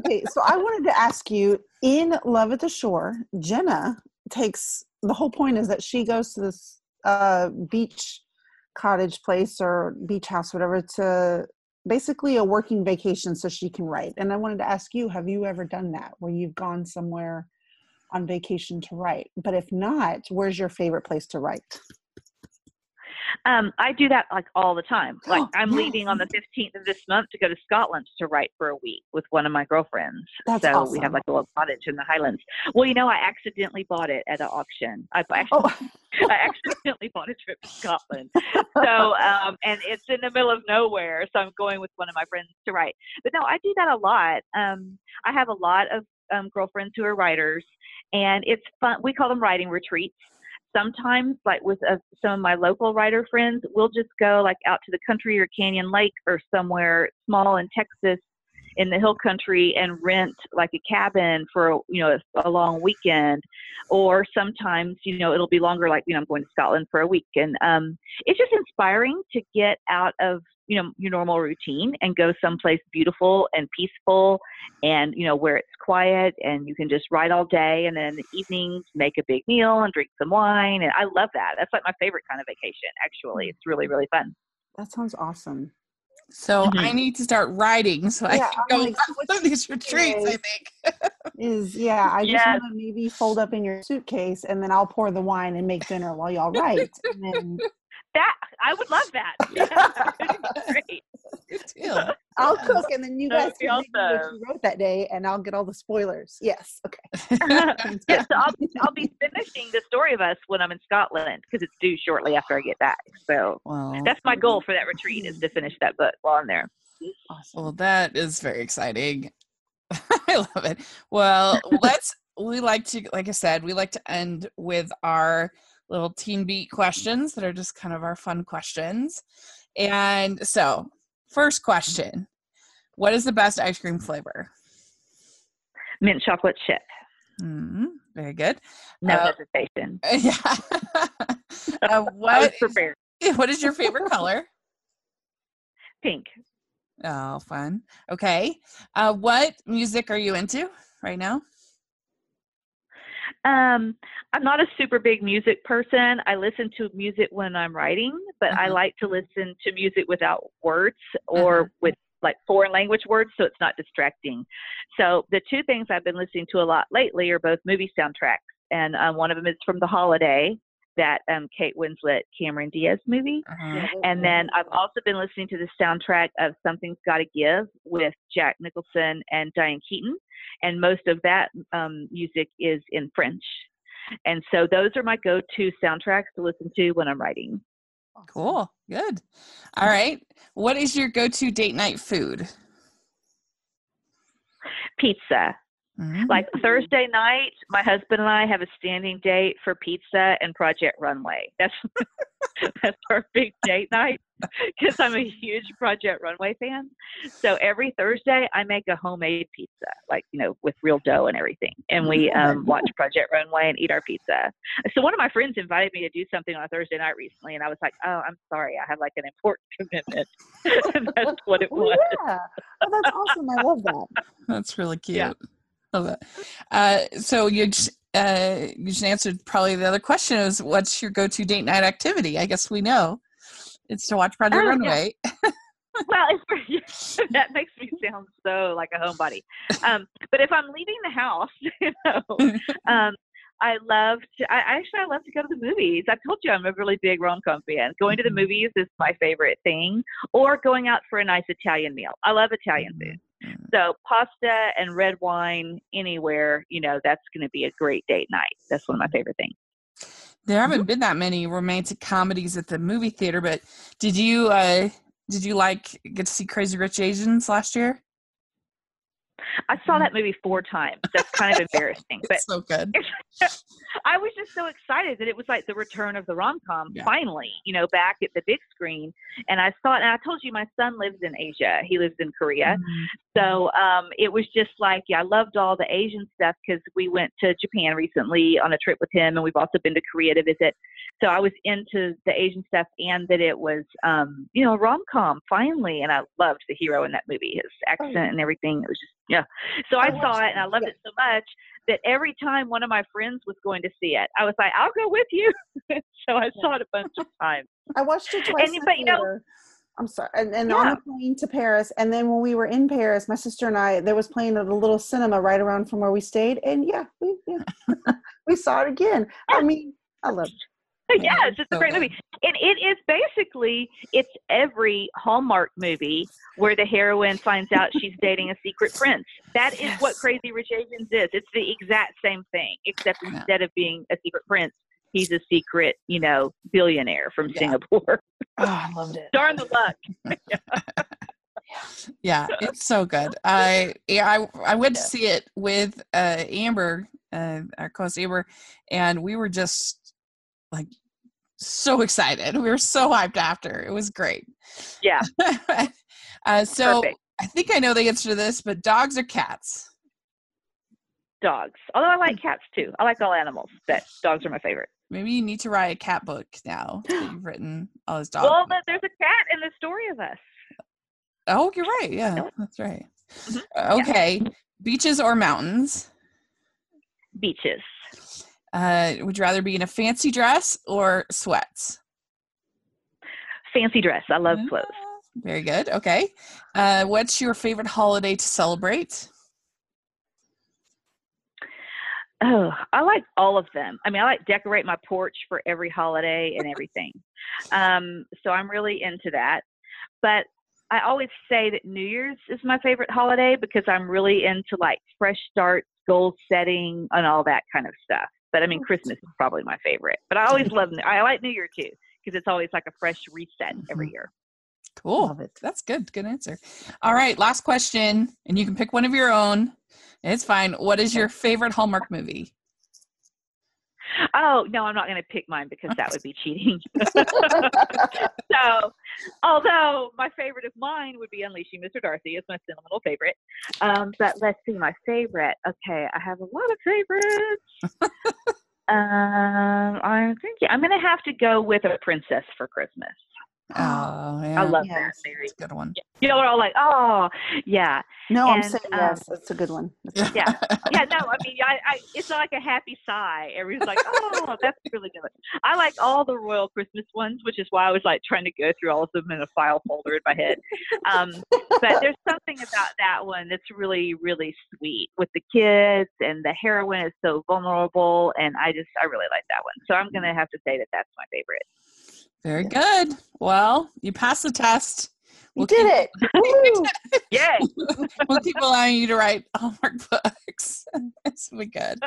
okay, so I wanted to ask you in Love at the Shore, Jenna takes the whole point is that she goes to this uh, beach cottage place or beach house, whatever, to basically a working vacation so she can write. And I wanted to ask you, have you ever done that where you've gone somewhere on vacation to write? But if not, where's your favorite place to write? Um, I do that like all the time. Like Oh, I'm yes. leaving on the 15th of this month to go to Scotland to write for a week with one of my girlfriends. That's so we have like a little cottage in the Highlands. Well, you know, I accidentally bought it at an auction. I actually, Oh, I accidentally bought a trip to Scotland. So, um, and it's in the middle of nowhere. So I'm going with one of my friends to write. But no, I do that a lot. Um, I have a lot of um, girlfriends who are writers, and it's fun. We call them writing retreats. Sometimes, like with uh, some of my local writer friends, we'll just go like out to the country or Canyon Lake or somewhere small in Texas in the hill country and rent like a cabin for you know a, a long weekend. Or sometimes you know it'll be longer like you know i'm going to scotland for a week. And um it's just inspiring to get out of you know your normal routine and go someplace beautiful and peaceful and you know where it's quiet and you can just write all day and then in the evenings make a big meal and drink some wine and i love that. That's like my favorite kind of vacation actually. It's really really fun. That sounds awesome. so Mhm. i need to start writing so i can I'm go like, on some of these retreats i think. is. Yeah i just want to maybe fold up in your suitcase and then i'll pour the wine and make dinner while y'all write and then that i would love that yeah, great Good deal. i'll cook and then you guys can read what you wrote that day and i'll get all the spoilers yes okay yeah, so I'll, I'll be finishing the story of us when I'm in Scotland because it's due shortly after I get back. So well that's my goal for that retreat is to finish that book while I'm there. awesome Well, that is very exciting. I love it. Well, let's. We like to, like I said, we like to end with our little teen beat questions that are just kind of our fun questions. And so, first question What is the best ice cream flavor? Mint chocolate chip, Mm, very good. no Uh, hesitation. Yeah. uh, what, prepared. what is your favorite color? Pink. Oh, fun. Okay. Uh, what music are you into right now? Um, I'm not a super big music person. I listen to music when I'm writing, but I Mhm. like to listen to music without words or Mhm. with like foreign language words so it's not distracting. So the two things I've been listening to a lot lately are both movie soundtracks. And um, one of them is from The Holiday, that um, Kate Winslet Cameron Diaz movie. Uh-huh. And then I've also been listening to the soundtrack of Something's Gotta Give with Jack Nicholson and Diane Keaton. And most of that um, music is in French. And so those are my go to soundtracks to listen to when I'm writing. Cool. Good. All right. What is your go-to date night food? Pizza. Mhm. Like Thursday night, my husband and I have a standing date for pizza and Project Runway. That's that's our big date night because I'm a huge Project Runway fan. So every Thursday, I make a homemade pizza, like you know, with real dough and everything, and we um, watch Project Runway and eat our pizza. So one of my friends invited me to do something on a Thursday night recently, and I was like, "Oh, I'm sorry, I have like an important commitment." and that's what it was. yeah. Oh, that's awesome. I love that. That's really cute. Yeah. Love it. Uh, so you just, uh, you just answered probably the other question is what's your go-to date night activity? I guess we know it's to watch Project Oh, yeah. Runway. well, it's, that makes me sound so like a homebody. Um, but if I'm leaving the house, you know, um, I love to. I actually I love to go to the movies. I told you I'm a really big rom com fan. Going to the Mhm. movies is my favorite thing, or going out for a nice Italian meal. I love Italian food. So pasta and red wine anywhere, you know, that's going to be a great date night. That's one of my favorite things. There haven't been that many romantic comedies at the movie theater, but did you uh did you like get to see Crazy Rich Asians last year? I saw that movie four times. That's kind of embarrassing, but It's so good. I was just so excited that it was like the return of the rom com Yeah. finally, you know, back at the big screen. And I saw it, and I told you my son lives in Asia. He lives in Korea. Mhm. So um, it was just like, yeah, I loved all the Asian stuff because we went to Japan recently on a trip with him, and we've also been to Korea to visit. So I was into the Asian stuff and that it was, um, you know, rom com finally. And I loved the hero in that movie, his accent and everything. It was just, yeah. So I, saw it and I loved it so much that every time one of my friends was going to see it, I was like, I'll go with you. so I saw it a bunch of times. I watched it twice. And- but, you know- I'm sorry, and, and on the plane to Paris, and then when we were in Paris, my sister and I, there was playing at a little cinema right around from where we stayed, and yeah, we yeah, we saw it again. I mean, I loved it. yeah, it's a great movie. And it is basically it's every Hallmark movie where the heroine finds out she's dating a secret prince. That is what Crazy Rich Asians is. It's the exact same thing, except Yeah. instead of being a secret prince, he's a secret, you know, billionaire from Yeah. Singapore. Oh, I loved it. Darn the luck. Yeah, it's so good. I yeah, I I went to see it with uh Amber, uh our co-host Amber, and we were just like so excited. We were so hyped after. It was great. Yeah, uh so perfect. I think I know the answer to this, but dogs or cats? Dogs. Although I like cats too. I like all animals, but dogs are my favorite. Maybe you need to write a cat book now that you've written all those dogs. Well, there's a cat in the story of us. oh, you're right. Yeah, Nope. that's right. Mhm. Uh, Okay, beaches or mountains? Beaches. Uh, would you rather be in a fancy dress or sweats? Fancy dress. I love clothes. Ah, Very good. Okay. Uh, what's your favorite holiday to celebrate? Oh, I like all of them. I mean, I like decorate my porch for every holiday and everything. um, so I'm really into that. But I always say that New Year's is my favorite holiday because I'm really into like fresh starts, goal setting, and all that kind of stuff. But I mean, oh, Christmas is probably my favorite. But I always love. I like New Year too because it's always like a fresh reset every mm-hmm. year. Cool. Love it. That's good. Good answer. All right. Last question, and you can pick one of your own. It's fine. What is your favorite Hallmark movie? Oh no, I'm not going to pick mine because that would be cheating. so, although my favorite of mine would be Unleashing Mr. Darcy, it's my sentimental favorite. Um, but let's see, my favorite. Okay, I have a lot of favorites. um, I'm thinking I'm going to have to go with A Princess for Christmas. Oh, yeah. I love Yes. that series. That's a good one. You know, we're all like, oh, yeah. No, I'm And, saying um, yes. It's a good one. It's- Yeah. Yeah, no, I mean, I, I, it's not like a happy sigh. Everyone's like, oh, that's really good. I like all the Royal Christmas ones, which is why I was like trying to go through all of them in a file folder in my head. Um, but there's something about that one that's really, really sweet with the kids, and the heroine is so vulnerable, and I just, I really like that one. So I'm going to have to say that that's my favorite. Very good. Well, you passed the test. You We'll did keep- it. Woo! Yay! we'll keep allowing you to write Hallmark books. this will be good.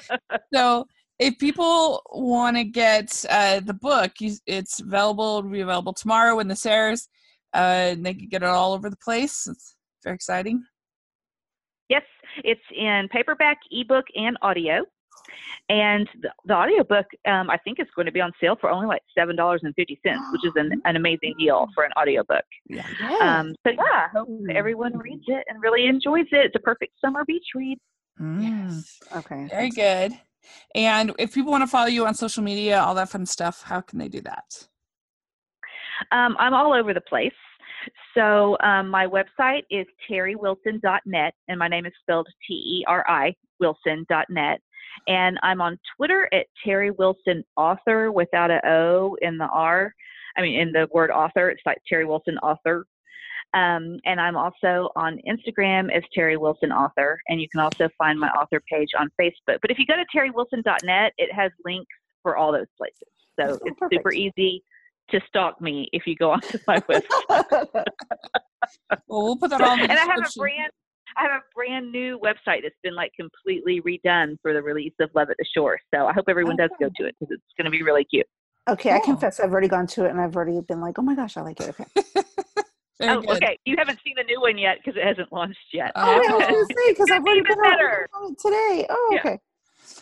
So, if people want to get uh, the book, you, it's available. It'll be available tomorrow in the Sayers. Uh, and they can get it all over the place. It's very exciting. Yes, it's in paperback, ebook, and audio. And the, the audiobook, um, I think, is going to be on sale for only like seven dollars and fifty cents, which is an, an amazing deal for an audiobook. Yeah. Yes. Um, so yeah, I hope everyone reads it and really enjoys it. It's a perfect summer beach read. Mm, yes. Okay. Very good. And if people want to follow you on social media, all that fun stuff, how can they do that? Um, I'm all over the place. So um, my website is teriwilson.net, and my name is spelled T-E-R-I Wilson.net. And I'm on Twitter at Teri Wilson Author without a O in the R. I mean, in the word author, it's like Teri Wilson Author. Um, and I'm also on Instagram as Teri Wilson Author, and you can also find my author page on Facebook. But if you go to teriwilson.net, it has links for all those places. So Oh, it's super easy to stalk me if you go onto my website. Well, we'll put that the and I have a brand I have a brand new website that's been like completely redone for the release of Love at the Shore. So I hope everyone does go to it because it's going to be really cute. okay, I confess I've already gone to it and I've already been like, oh my gosh, I like it. Okay. Very oh, good. okay. You haven't seen the new one yet because it hasn't launched yet. Oh, I was gonna say because I've already been better. on it today. Oh, Yeah. okay.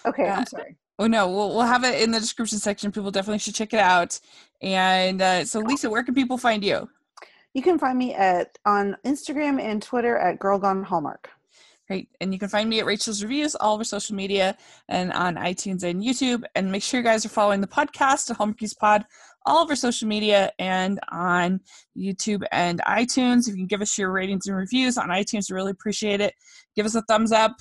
Okay, Yeah. I'm sorry. Oh no, we'll we'll have it in the description section. People definitely should check it out. And uh, so, Lisa, where can people find you? You can find me at on Instagram and Twitter at Girl Gone Hallmark. Great. And you can find me at Rachel's Reviews, all over social media and on iTunes and YouTube. And make sure you guys are following the podcast Hallmarkies Pod, all over social media and on YouTube and iTunes. If you can give us your ratings and reviews on iTunes, we really appreciate it. Give us a thumbs up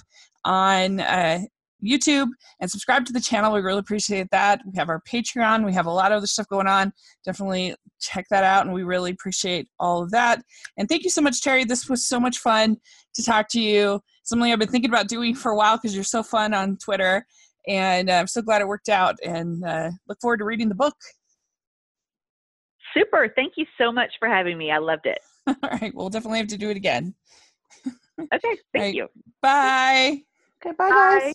on uh, YouTube and subscribe to the channel. We really appreciate that. We have our Patreon. We have a lot of other stuff going on. Definitely check that out. And we really appreciate all of that. And thank you so much, Teri. This was so much fun to talk to you. Something I've been thinking about doing for a while because you're so fun on Twitter. And uh, I'm so glad it worked out and uh, look forward to reading the book. Super. Thank you so much for having me. I loved it. All right. We'll definitely have to do it again. Okay. Thank Right. you. Bye. Okay, bye Bye. guys.